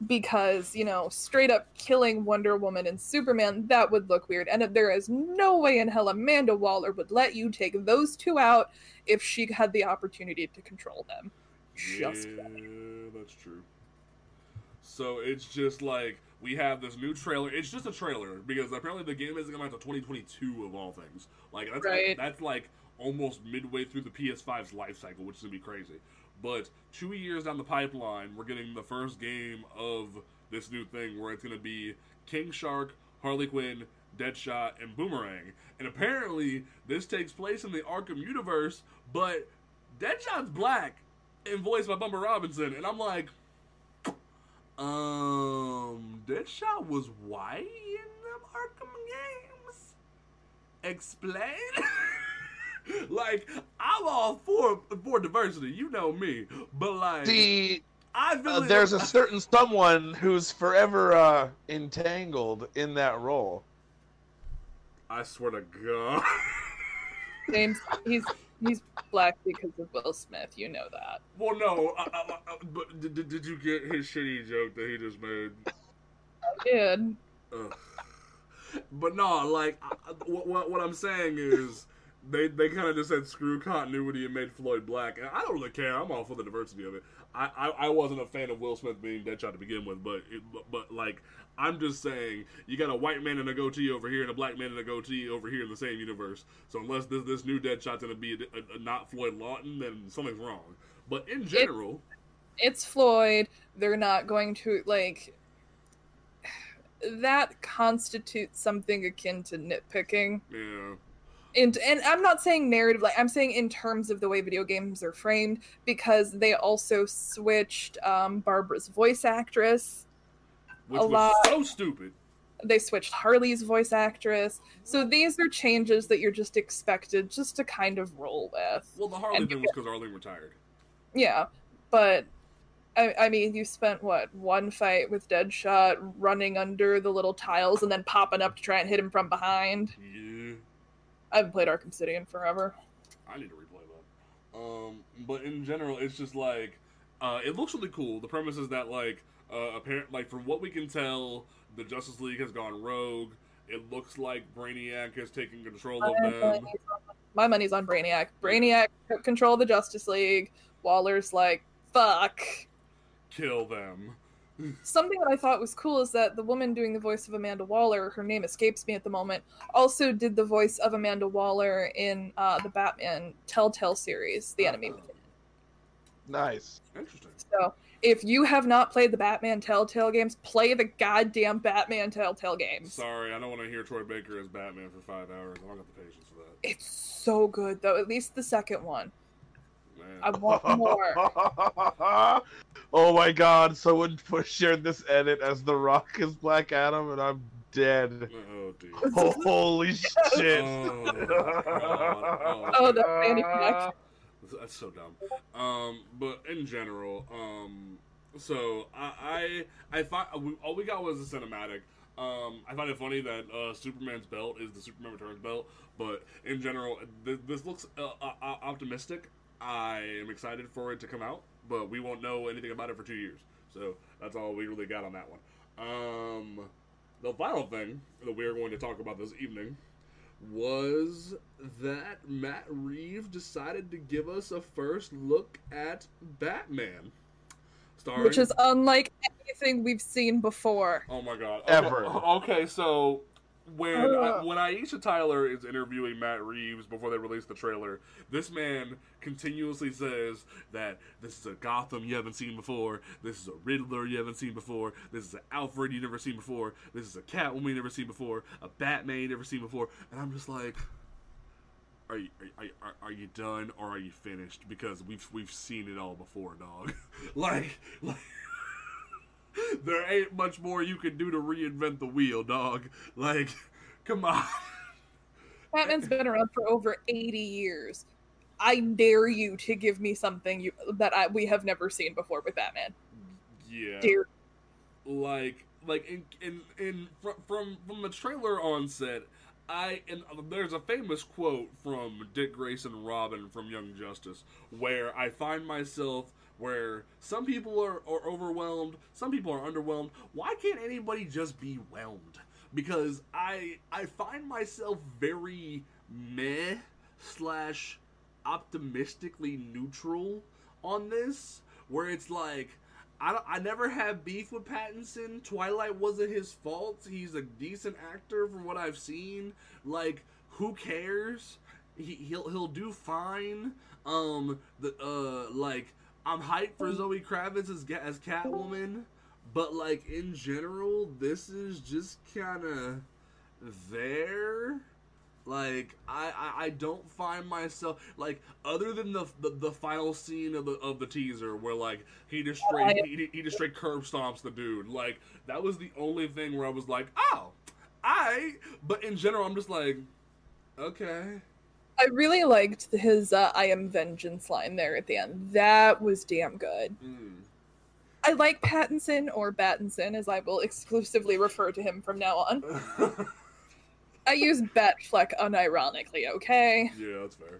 because, you know, straight up killing Wonder Woman and Superman that would look weird and there is no way in hell Amanda Waller would let you take those two out if she had the opportunity to control them. Just yeah, that's true. So it's just like we have this new trailer. It's just a trailer because apparently the game isn't coming out until 2022 of all things. Like that's Right. that's like almost midway through the PS5's life cycle, which is gonna be crazy. But two years down the pipeline, we're getting the first game of this new thing where it's gonna be King Shark, Harley Quinn, Deadshot, and Boomerang. And apparently, this takes place in the Arkham universe, but Deadshot's black and voiced by Bumper Robinson, and I'm like, um, Deadshot was white in the Arkham games. Explain. like, I'm all for for diversity, you know me, but like, See, I uh, there's a certain someone who's forever uh, entangled in that role. I swear to God. James, he's he's black because of Will Smith, you know that. well, no, I, I, I, but did, did- you get his shitty joke that he just made? I did. Ugh. But no, like what, what what I'm saying is they they kind of just said screw continuity and made Floyd black, and I don't really care. I'm all for the diversity of it. I, I, I wasn't a fan of Will Smith being Deadshot to begin with, but, it, but but like I'm just saying you got a white man in a goatee over here and a black man in a goatee over here in the same universe. So unless this this new Deadshot's gonna be a, a, a not Floyd Lawton, then something's wrong. But in general, It's Floyd. They're not going to like that constitutes something akin to nitpicking. yeah. And and I'm not saying narrative like I'm saying in terms of the way video games are framed because they also switched um, Barbara's voice actress. Which A was lot. so stupid. They switched Harley's voice actress. So these are changes that you're just expected just to kind of roll with. Well, the Harley And- thing was because Arleen retired. Yeah, but I, I mean, you spent what one fight with Deadshot running under the little tiles and then popping up to try and hit him from behind. Yeah. I haven't played Arkham City in forever. I need to replay that. Um, but in general, it's just like uh, it looks really cool. The premise is that like uh, apparent like from what we can tell, the Justice League has gone rogue. It looks like Brainiac has taken control of them. money's on- My money's on Brainiac. Brainiac took control of the Justice League. Waller's like, fuck. Kill them. something that I thought was cool is that the woman doing the voice of Amanda Waller, her name escapes me at the moment, also did the voice of Amanda Waller in uh, the Batman Telltale series, The Enemy Oh. Within. Nice. Interesting. So if you have not played the Batman Telltale games, play the goddamn Batman Telltale games. Sorry, I don't want to hear Troy Baker as Batman for five hours. I don't got the patience for that. It's so good though. At least the second one. Man. I want more. oh my god, someone put- shared this edit as The Rock is Black Adam, and I'm dead. oh dear. Holy shit. Oh, God. Oh, oh that fanny pack. That's so dumb. Um, but in general, um, so I I, I find we, all we got was a cinematic. Um, I find it funny that uh, Superman's belt is the Superman Returns belt, but in general, th- this looks uh, uh, uh, optimistic. I am excited for it to come out, but we won't know anything about it for two years. So that's all we really got on that one. Um, the final thing that we are going to talk about this evening was that Matt Reeves decided to give us a first look at Batman. Starring, Which is unlike anything we've seen before. oh my god, Ever. Okay, okay, so when I, uh. when Aisha Tyler is interviewing Matt Reeves before they release the trailer, this man continuously says that this is a Gotham you haven't seen before, this is a Riddler you haven't seen before, this is an Alfred you never seen before, this is a Catwoman you never seen before, a Batman you never seen before, and I'm just like. Are you, are, are, are you done or are you finished? Because we've we've seen it all before, dog. like, like there ain't much more you can do to reinvent the wheel, dog. Like, come on. Batman's been around for over 80 years. I dare you to give me something you, that I, we have never seen before with Batman. Yeah. Dare. like like in in, in from, from from the trailer on set i and there's a famous quote from dick grayson robin from young justice where i find myself where some people are, are overwhelmed some people are underwhelmed why can't anybody just be whelmed because i i find myself very meh slash optimistically neutral on this where it's like I, I never have beef with Pattinson. Twilight wasn't his fault. He's a decent actor from what I've seen. Like, who cares? He, he'll he'll do fine. Um, the uh, like I'm hyped for um, Zoe Kravitz as as Catwoman, but like in general, this is just kind of there. Like I, I, I don't find myself like other than the, the the final scene of the of the teaser where like he just straight he, he just straight curb stomps the dude like that was the only thing where I was like oh I but in general I'm just like okay I really liked his uh, I am vengeance line there at the end. That was damn good. mm. I like Pattinson, or Battinson, as I will exclusively refer to him from now on. I use Batfleck unironically, okay? yeah that's fair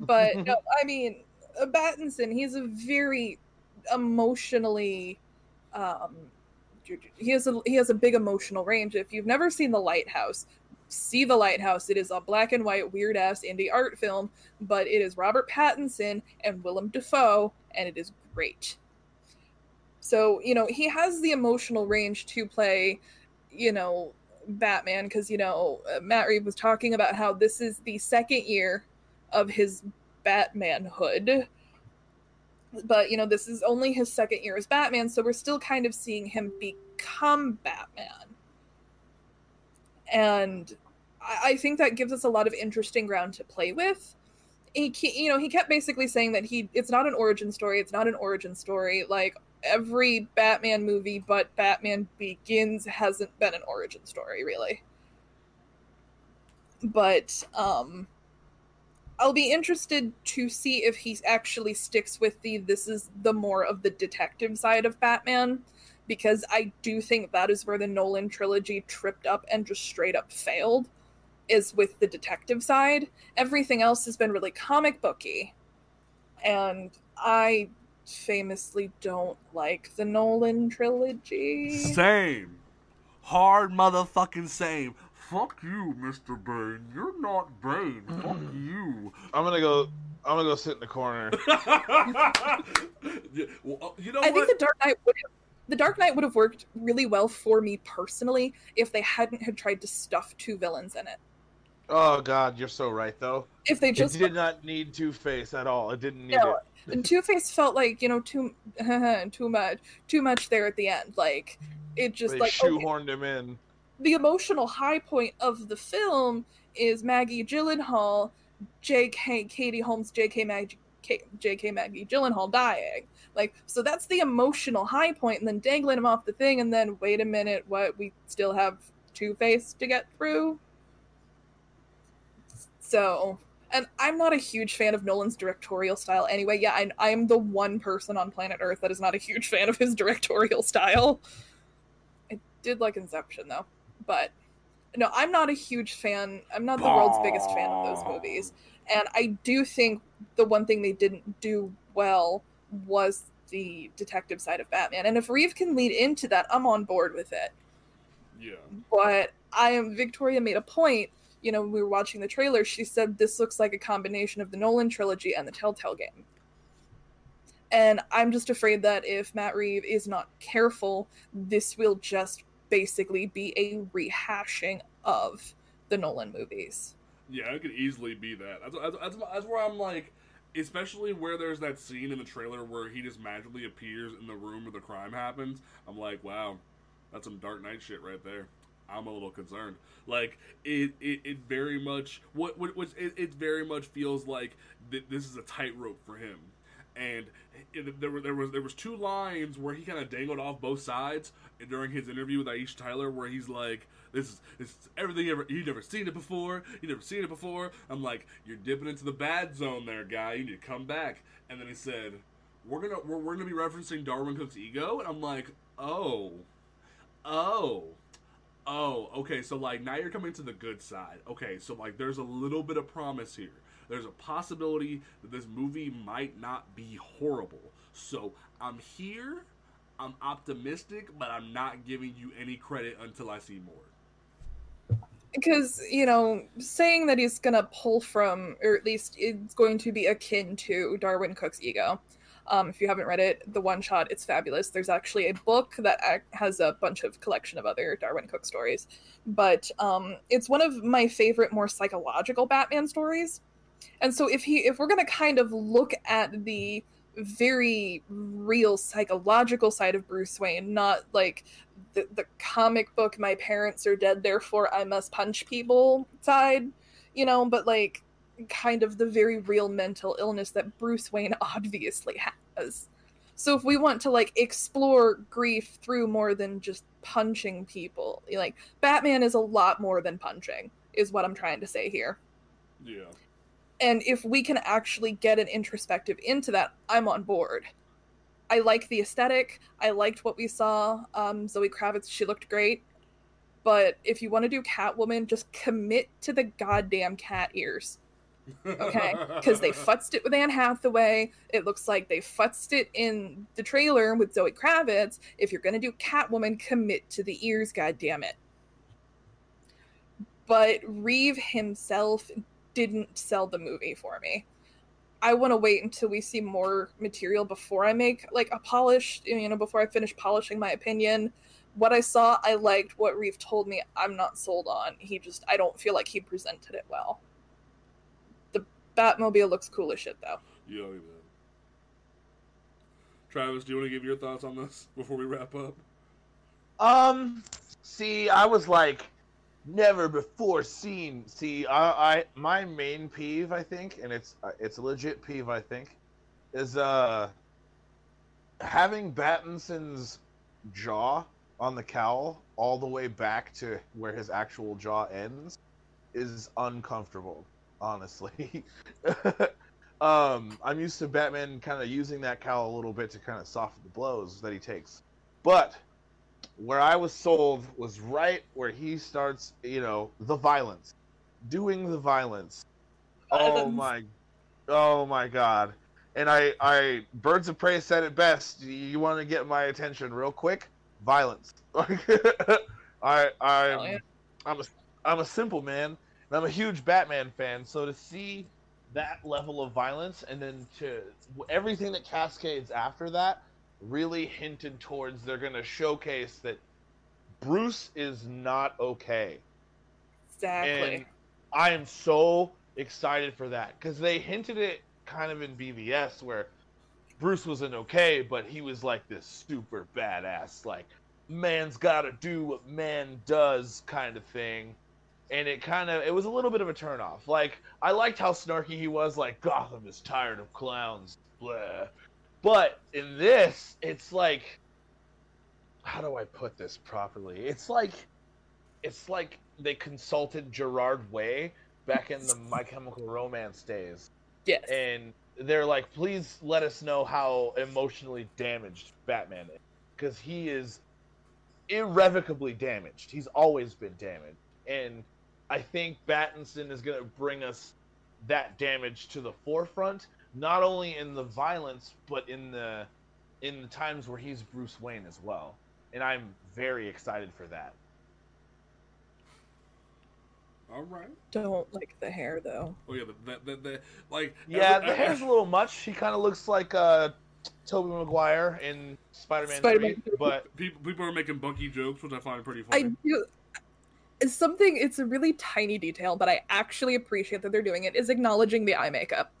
But no, I mean, uh, Battinson, he's a very emotionally, um, he has a he has a big emotional range. If you've never seen The Lighthouse, see The Lighthouse. It is a black and white weird ass indie art film, but it is Robert Pattinson and Willem Dafoe, and it is great. So you know he has the emotional range to play, you know, Batman because you know uh, Matt Reeves was talking about how this is the second year of his Batmanhood. But you know, this is only his second year as Batman, so we're still kind of seeing him become Batman. And I, I think that gives us a lot of interesting ground to play with. He, you know, he kept basically saying that he it's not an origin story. It's not an origin story. Like every Batman movie, but Batman Begins hasn't been an origin story, really. But um, I'll be interested to see if he actually sticks with the this is the more of the detective side of Batman because I do think that is where the Nolan trilogy tripped up and just straight up failed is with the detective side. Everything else has been really comic booky. And I famously don't like the Nolan trilogy. same hard motherfucking same fuck you Mr. Bane you're not Bane fuck you I'm gonna go. I'm gonna go sit in the corner. Yeah, well, uh, you know I what think the Dark Knight would have The Dark Knight would have worked really well for me personally if they hadn't had tried to stuff two villains in it. Oh God, you're so right though. If they just it did not need Two Face at all. It didn't need No, it. Two Face felt like you know too too much too much there at the end. Like it just They like okay, shoehorned him in. the emotional high point of the film is Maggie Gyllenhaal, J.K. Katie Holmes, J.K. Maggie. K- J.K. Maggie Gyllenhaal dying, like so that's the emotional high point, and then dangling him off the thing, and then wait a minute, what? We still have Two Face to get through. So, and I'm not a huge fan of Nolan's directorial style anyway. Yeah, I, I'm the one person on planet Earth that is not a huge fan of his directorial style. I did like Inception though, but no, I'm not a huge fan. I'm not the world's biggest fan of those movies. And I do think the one thing they didn't do well was the detective side of Batman. And if Reeve can lead into that, I'm on board with it Yeah. but I am Victoria made a point. You know, when we were watching the trailer, she said this looks like a combination of the Nolan trilogy and the Telltale game. And I'm just afraid that if Matt Reeve is not careful, this will just basically be a rehashing of the Nolan movies. Yeah, it could easily be that. That's, that's, that's, that's where I'm like, especially where there's that scene in the trailer where he just magically appears in the room where the crime happens. I'm like, wow, that's some Dark Knight shit right there. I'm a little concerned. Like it, it, it very much what, what, what it, it very much feels like th- this is a tightrope for him. And there were there was there was two lines where he kind of dangled off both sides during his interview with Aisha Tyler, where he's like, "This is this is everything you ever you never seen it before, you never seen it before." I'm like, "You're dipping into the bad zone there, guy. You need to come back." And then he said, "We're gonna we're, we're gonna be referencing Darwyn Cooke's ego," and I'm like, "Oh, oh." Oh, okay. So like now you're coming to the good side. Okay, so like there's a little bit of promise here. There's a possibility that this movie might not be horrible. So I'm here. I'm optimistic, but I'm not giving you any credit until I see more. Because, you know, saying that he's to pull from, or at least it's going to be akin to Darwyn Cooke's ego. Um, if you haven't read it, the one shot, it's fabulous. There's actually a book that has a bunch of collection of other Darwin Cook stories, but um, it's one of my favorite, more psychological Batman stories. And so, if he, if we're gonna kind of look at the very real psychological side of Bruce Wayne, not like the, the comic book "My parents are dead, therefore I must punch people" side, you know, but like kind of the very real mental illness that Bruce Wayne obviously has. So if we want to like explore grief through more than just punching people, like Batman is a lot more than punching, is what I'm trying to say here. Yeah. And if we can actually get an introspective into that, I'm on board. I like the aesthetic. I liked what we saw. Um, Zoe Kravitz, she looked great. But if you want to do Catwoman, just commit to the goddamn cat ears okay because they futzed it with anne hathaway it looks like they futzed it in the trailer with zoe kravitz if you're going to do catwoman commit to the ears god damn it but reeve himself didn't sell the movie for me i want to wait until we see more material before i make like a polished you know before i finish polishing my opinion what i saw i liked what reeve told me i'm not sold on he just i don't feel like he presented it well The Batmobile looks cool as shit though. Yeah, look at that. Travis, do you want to give your thoughts on this before we wrap up? Um, see, I was like, never before seen. See, I, I my main peeve, I think, and it's uh, it's a legit peeve, I think, is uh having Battinson's jaw on the cowl all the way back to where his actual jaw ends is uncomfortable. Honestly, um, I'm used to Batman kind of using that cowl a little bit to kind of soften the blows that he takes, but where I was sold was right where he starts, you know, the violence, doing the violence. Oh my, oh my God! And I, I, Birds of Prey said it best. You want to get my attention real quick? Violence. I, I'm, oh, yeah. I'm a, I'm a simple man, and I'm a huge Batman fan. So to see that level of violence, and then to everything that cascades after that, really hinted towards they're going to showcase that Bruce is not okay. Exactly. And I am so excited for that because they hinted it kind of in BVS where Bruce wasn't okay, but he was like this super badass, like man's got to do what man does kind of thing. And it kind of it was a little bit of a turnoff. Like I liked how snarky he was, like Gotham is tired of clowns, blah. But in this, it's like how do I put this properly? It's like it's like they consulted Gerard Way back in the My Chemical Romance days. Yes. And they're like, please let us know how emotionally damaged Batman is. Because he is irrevocably damaged. He's always been damaged. And I think Battinson is going to bring us that damage to the forefront, not only in the violence, but in the in the times where he's Bruce Wayne as well. And I'm very excited for that. All right. Don't like the hair though. Oh yeah, the, the, the, the like Yeah, every- the hair's a little much. He kind of looks like uh, Tobey Maguire in Spider-Man, Spider-Man 3, but people people are making Bunky jokes, which I find pretty funny. I do. It's something. It's a really tiny detail, but I actually appreciate that they're doing it. Is acknowledging the eye makeup.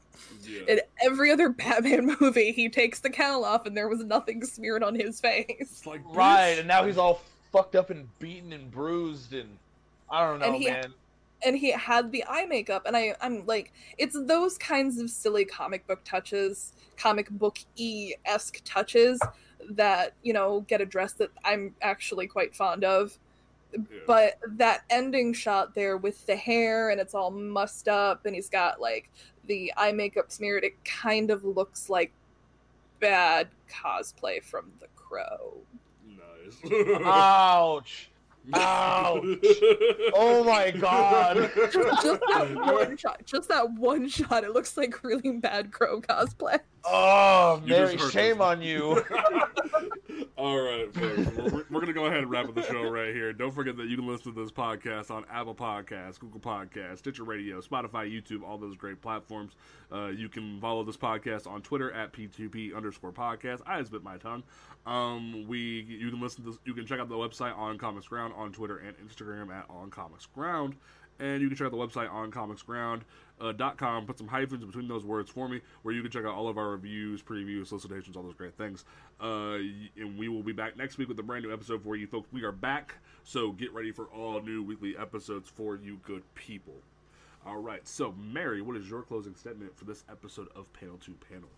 Yeah. In every other Batman movie, he takes the cowl off and there was nothing smeared on his face. it's like right, and now he's all fucked up and beaten and bruised, and I don't know, And he- man. and he had the eye makeup and I I'm like it's those kinds of silly comic book touches, comic book e esque touches that you know get addressed that I'm actually quite fond of. Yeah. But that ending shot there with the hair and it's all mussed up and he's got like the eye makeup smeared, it kind of looks like bad cosplay from The Crow. nice. Ouch! Ouch! Oh my god! Just that one shot, just that one shot, it looks like really bad Crow cosplay. Oh, You Mary, shame on you. All right, folks. We're, we're- we're gonna go ahead and wrap up the show right here. Don't forget that you can listen to this podcast on Apple Podcasts, Google Podcasts, Stitcher Radio, Spotify, YouTube, all those great platforms. Uh, you can follow this podcast on Twitter at p2p underscore podcast. I bit my tongue. Um, we you can listen to you can check out the website on Comics Ground on Twitter and Instagram at on Comics Ground. And you can check out the website on comicsground.com. Put some hyphens between those words for me, where you can check out all of our reviews, previews, solicitations, all those great things. Uh, and we will be back next week with a brand new episode for you folks. We are back, so get ready for all new weekly episodes for you good people. All right, so Mary, what is your closing statement for this episode of Panel to Panel?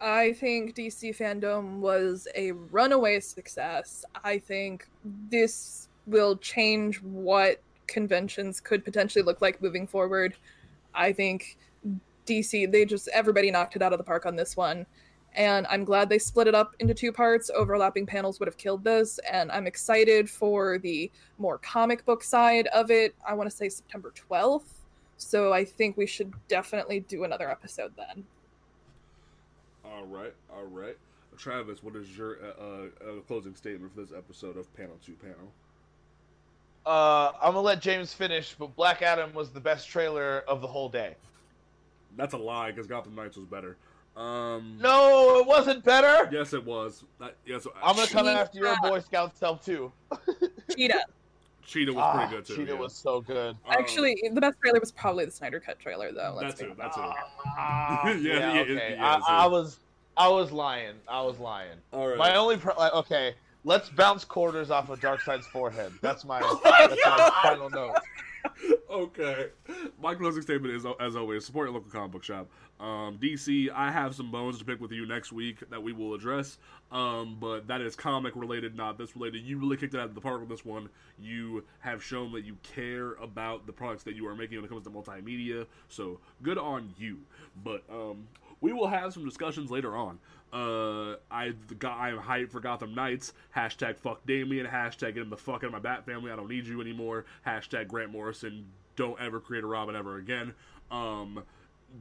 I think DC fandom was a runaway success. I think this will change what conventions could potentially look like moving forward. I think DC, they just, everybody knocked it out of the park on this one. And I'm glad they split it up into two parts. Overlapping panels would have killed this. And I'm excited for the more comic book side of it. I want to say September 12th. So I think we should definitely do another episode then. All right, all right. Travis, what is your uh, uh, closing statement for this episode of Panel 2 Panel? Uh, I'm gonna let James finish, but Black Adam was the best trailer of the whole day. That's a lie because Gotham Knights was better. Um, No, it wasn't better. Yes, it was. That, yes, I'm gonna come after your Boy Scout self too. Cheetah. Cheetah was Ah, pretty good too. Cheetah yeah. was so good. Um, Actually, the best trailer was probably the Snyder Cut trailer, though. Let's that be too. That too. Ah, Yeah, yeah, yeah, okay. yeah, I, I was, I was lying. I was lying. All right. My only, pro- like, okay, let's bounce quarters off of Darkseid's forehead. That's my, that's my final note. okay. My closing statement is, as always, support your local comic book shop. Um, DC, I have some bones to pick with you next week that we will address. Um, but that is comic related, not this related. You really kicked it out of the park with this one. You have shown that you care about the products that you are making when it comes to multimedia. So good on you. But um, we will have some discussions later on. Uh, I got I am hyped for Gotham Knights. Hashtag fuck Damian. Hashtag get him the fuck out of my Bat family. I don't need you anymore. Hashtag Grant Morrison. Don't ever create a Robin ever again. Um,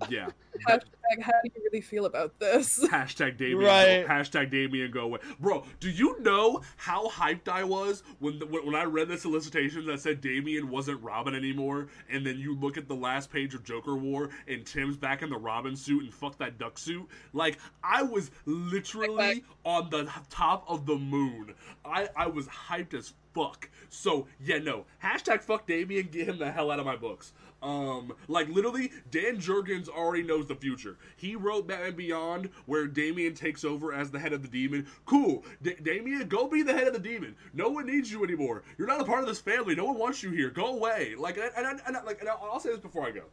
yeah. Hashtag, how do you really feel about this? Hashtag Damian. Right. Go, hashtag Damian go away, bro. Do you know how hyped I was when the, when when I read the solicitation that said Damian wasn't Robin anymore, and then you look at the last page of Joker War and Tim's back in the Robin suit and fuck that duck suit. Like I was literally on the top of the moon. I I was hyped as fuck. So yeah, no. Hashtag fuck Damian. Get him the hell out of my books. Um, like literally, Dan Jurgens already knows the future. He wrote Batman Beyond, where Damian takes over as the head of the demon. Cool, D- Damian, go be the head of the demon. No one needs you anymore. You're not a part of this family. No one wants you here. Go away. Like, and, and, and, and like, and I'll say this before I go.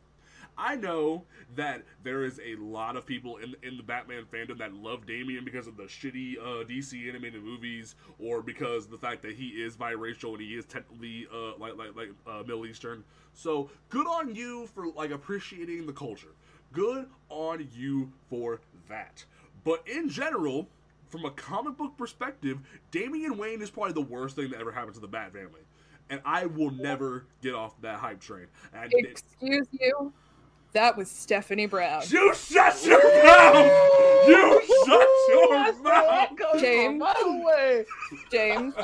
I know that there is a lot of people in in the Batman fandom that love Damian because of the shitty uh, DC animated movies, or because the fact that he is biracial and he is technically uh, like like like uh, Middle Eastern. So good on you for like appreciating the culture. Good on you for that. But in general, from a comic book perspective, Damian Wayne is probably the worst thing that ever happened to the Bat family. And I will never get off that hype train. And it- Excuse you. That was Stephanie Brown. you shut your mouth! You shut your That's mouth! James. a mile away. James,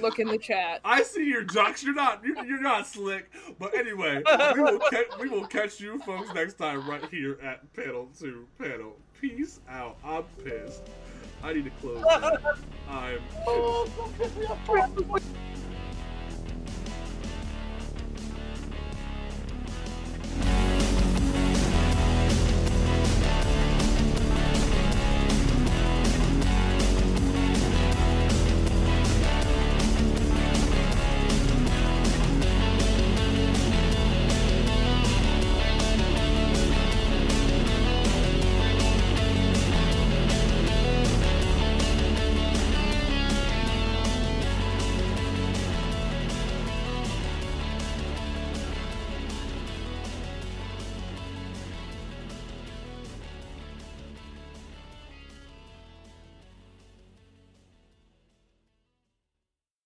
look in the chat. I see your ducks. You're not. You're, you're not slick. But anyway, we will ca- we will catch you folks next time right here at panel two panel. Peace out. I'm pissed. I need to close. Now. I'm. Oh,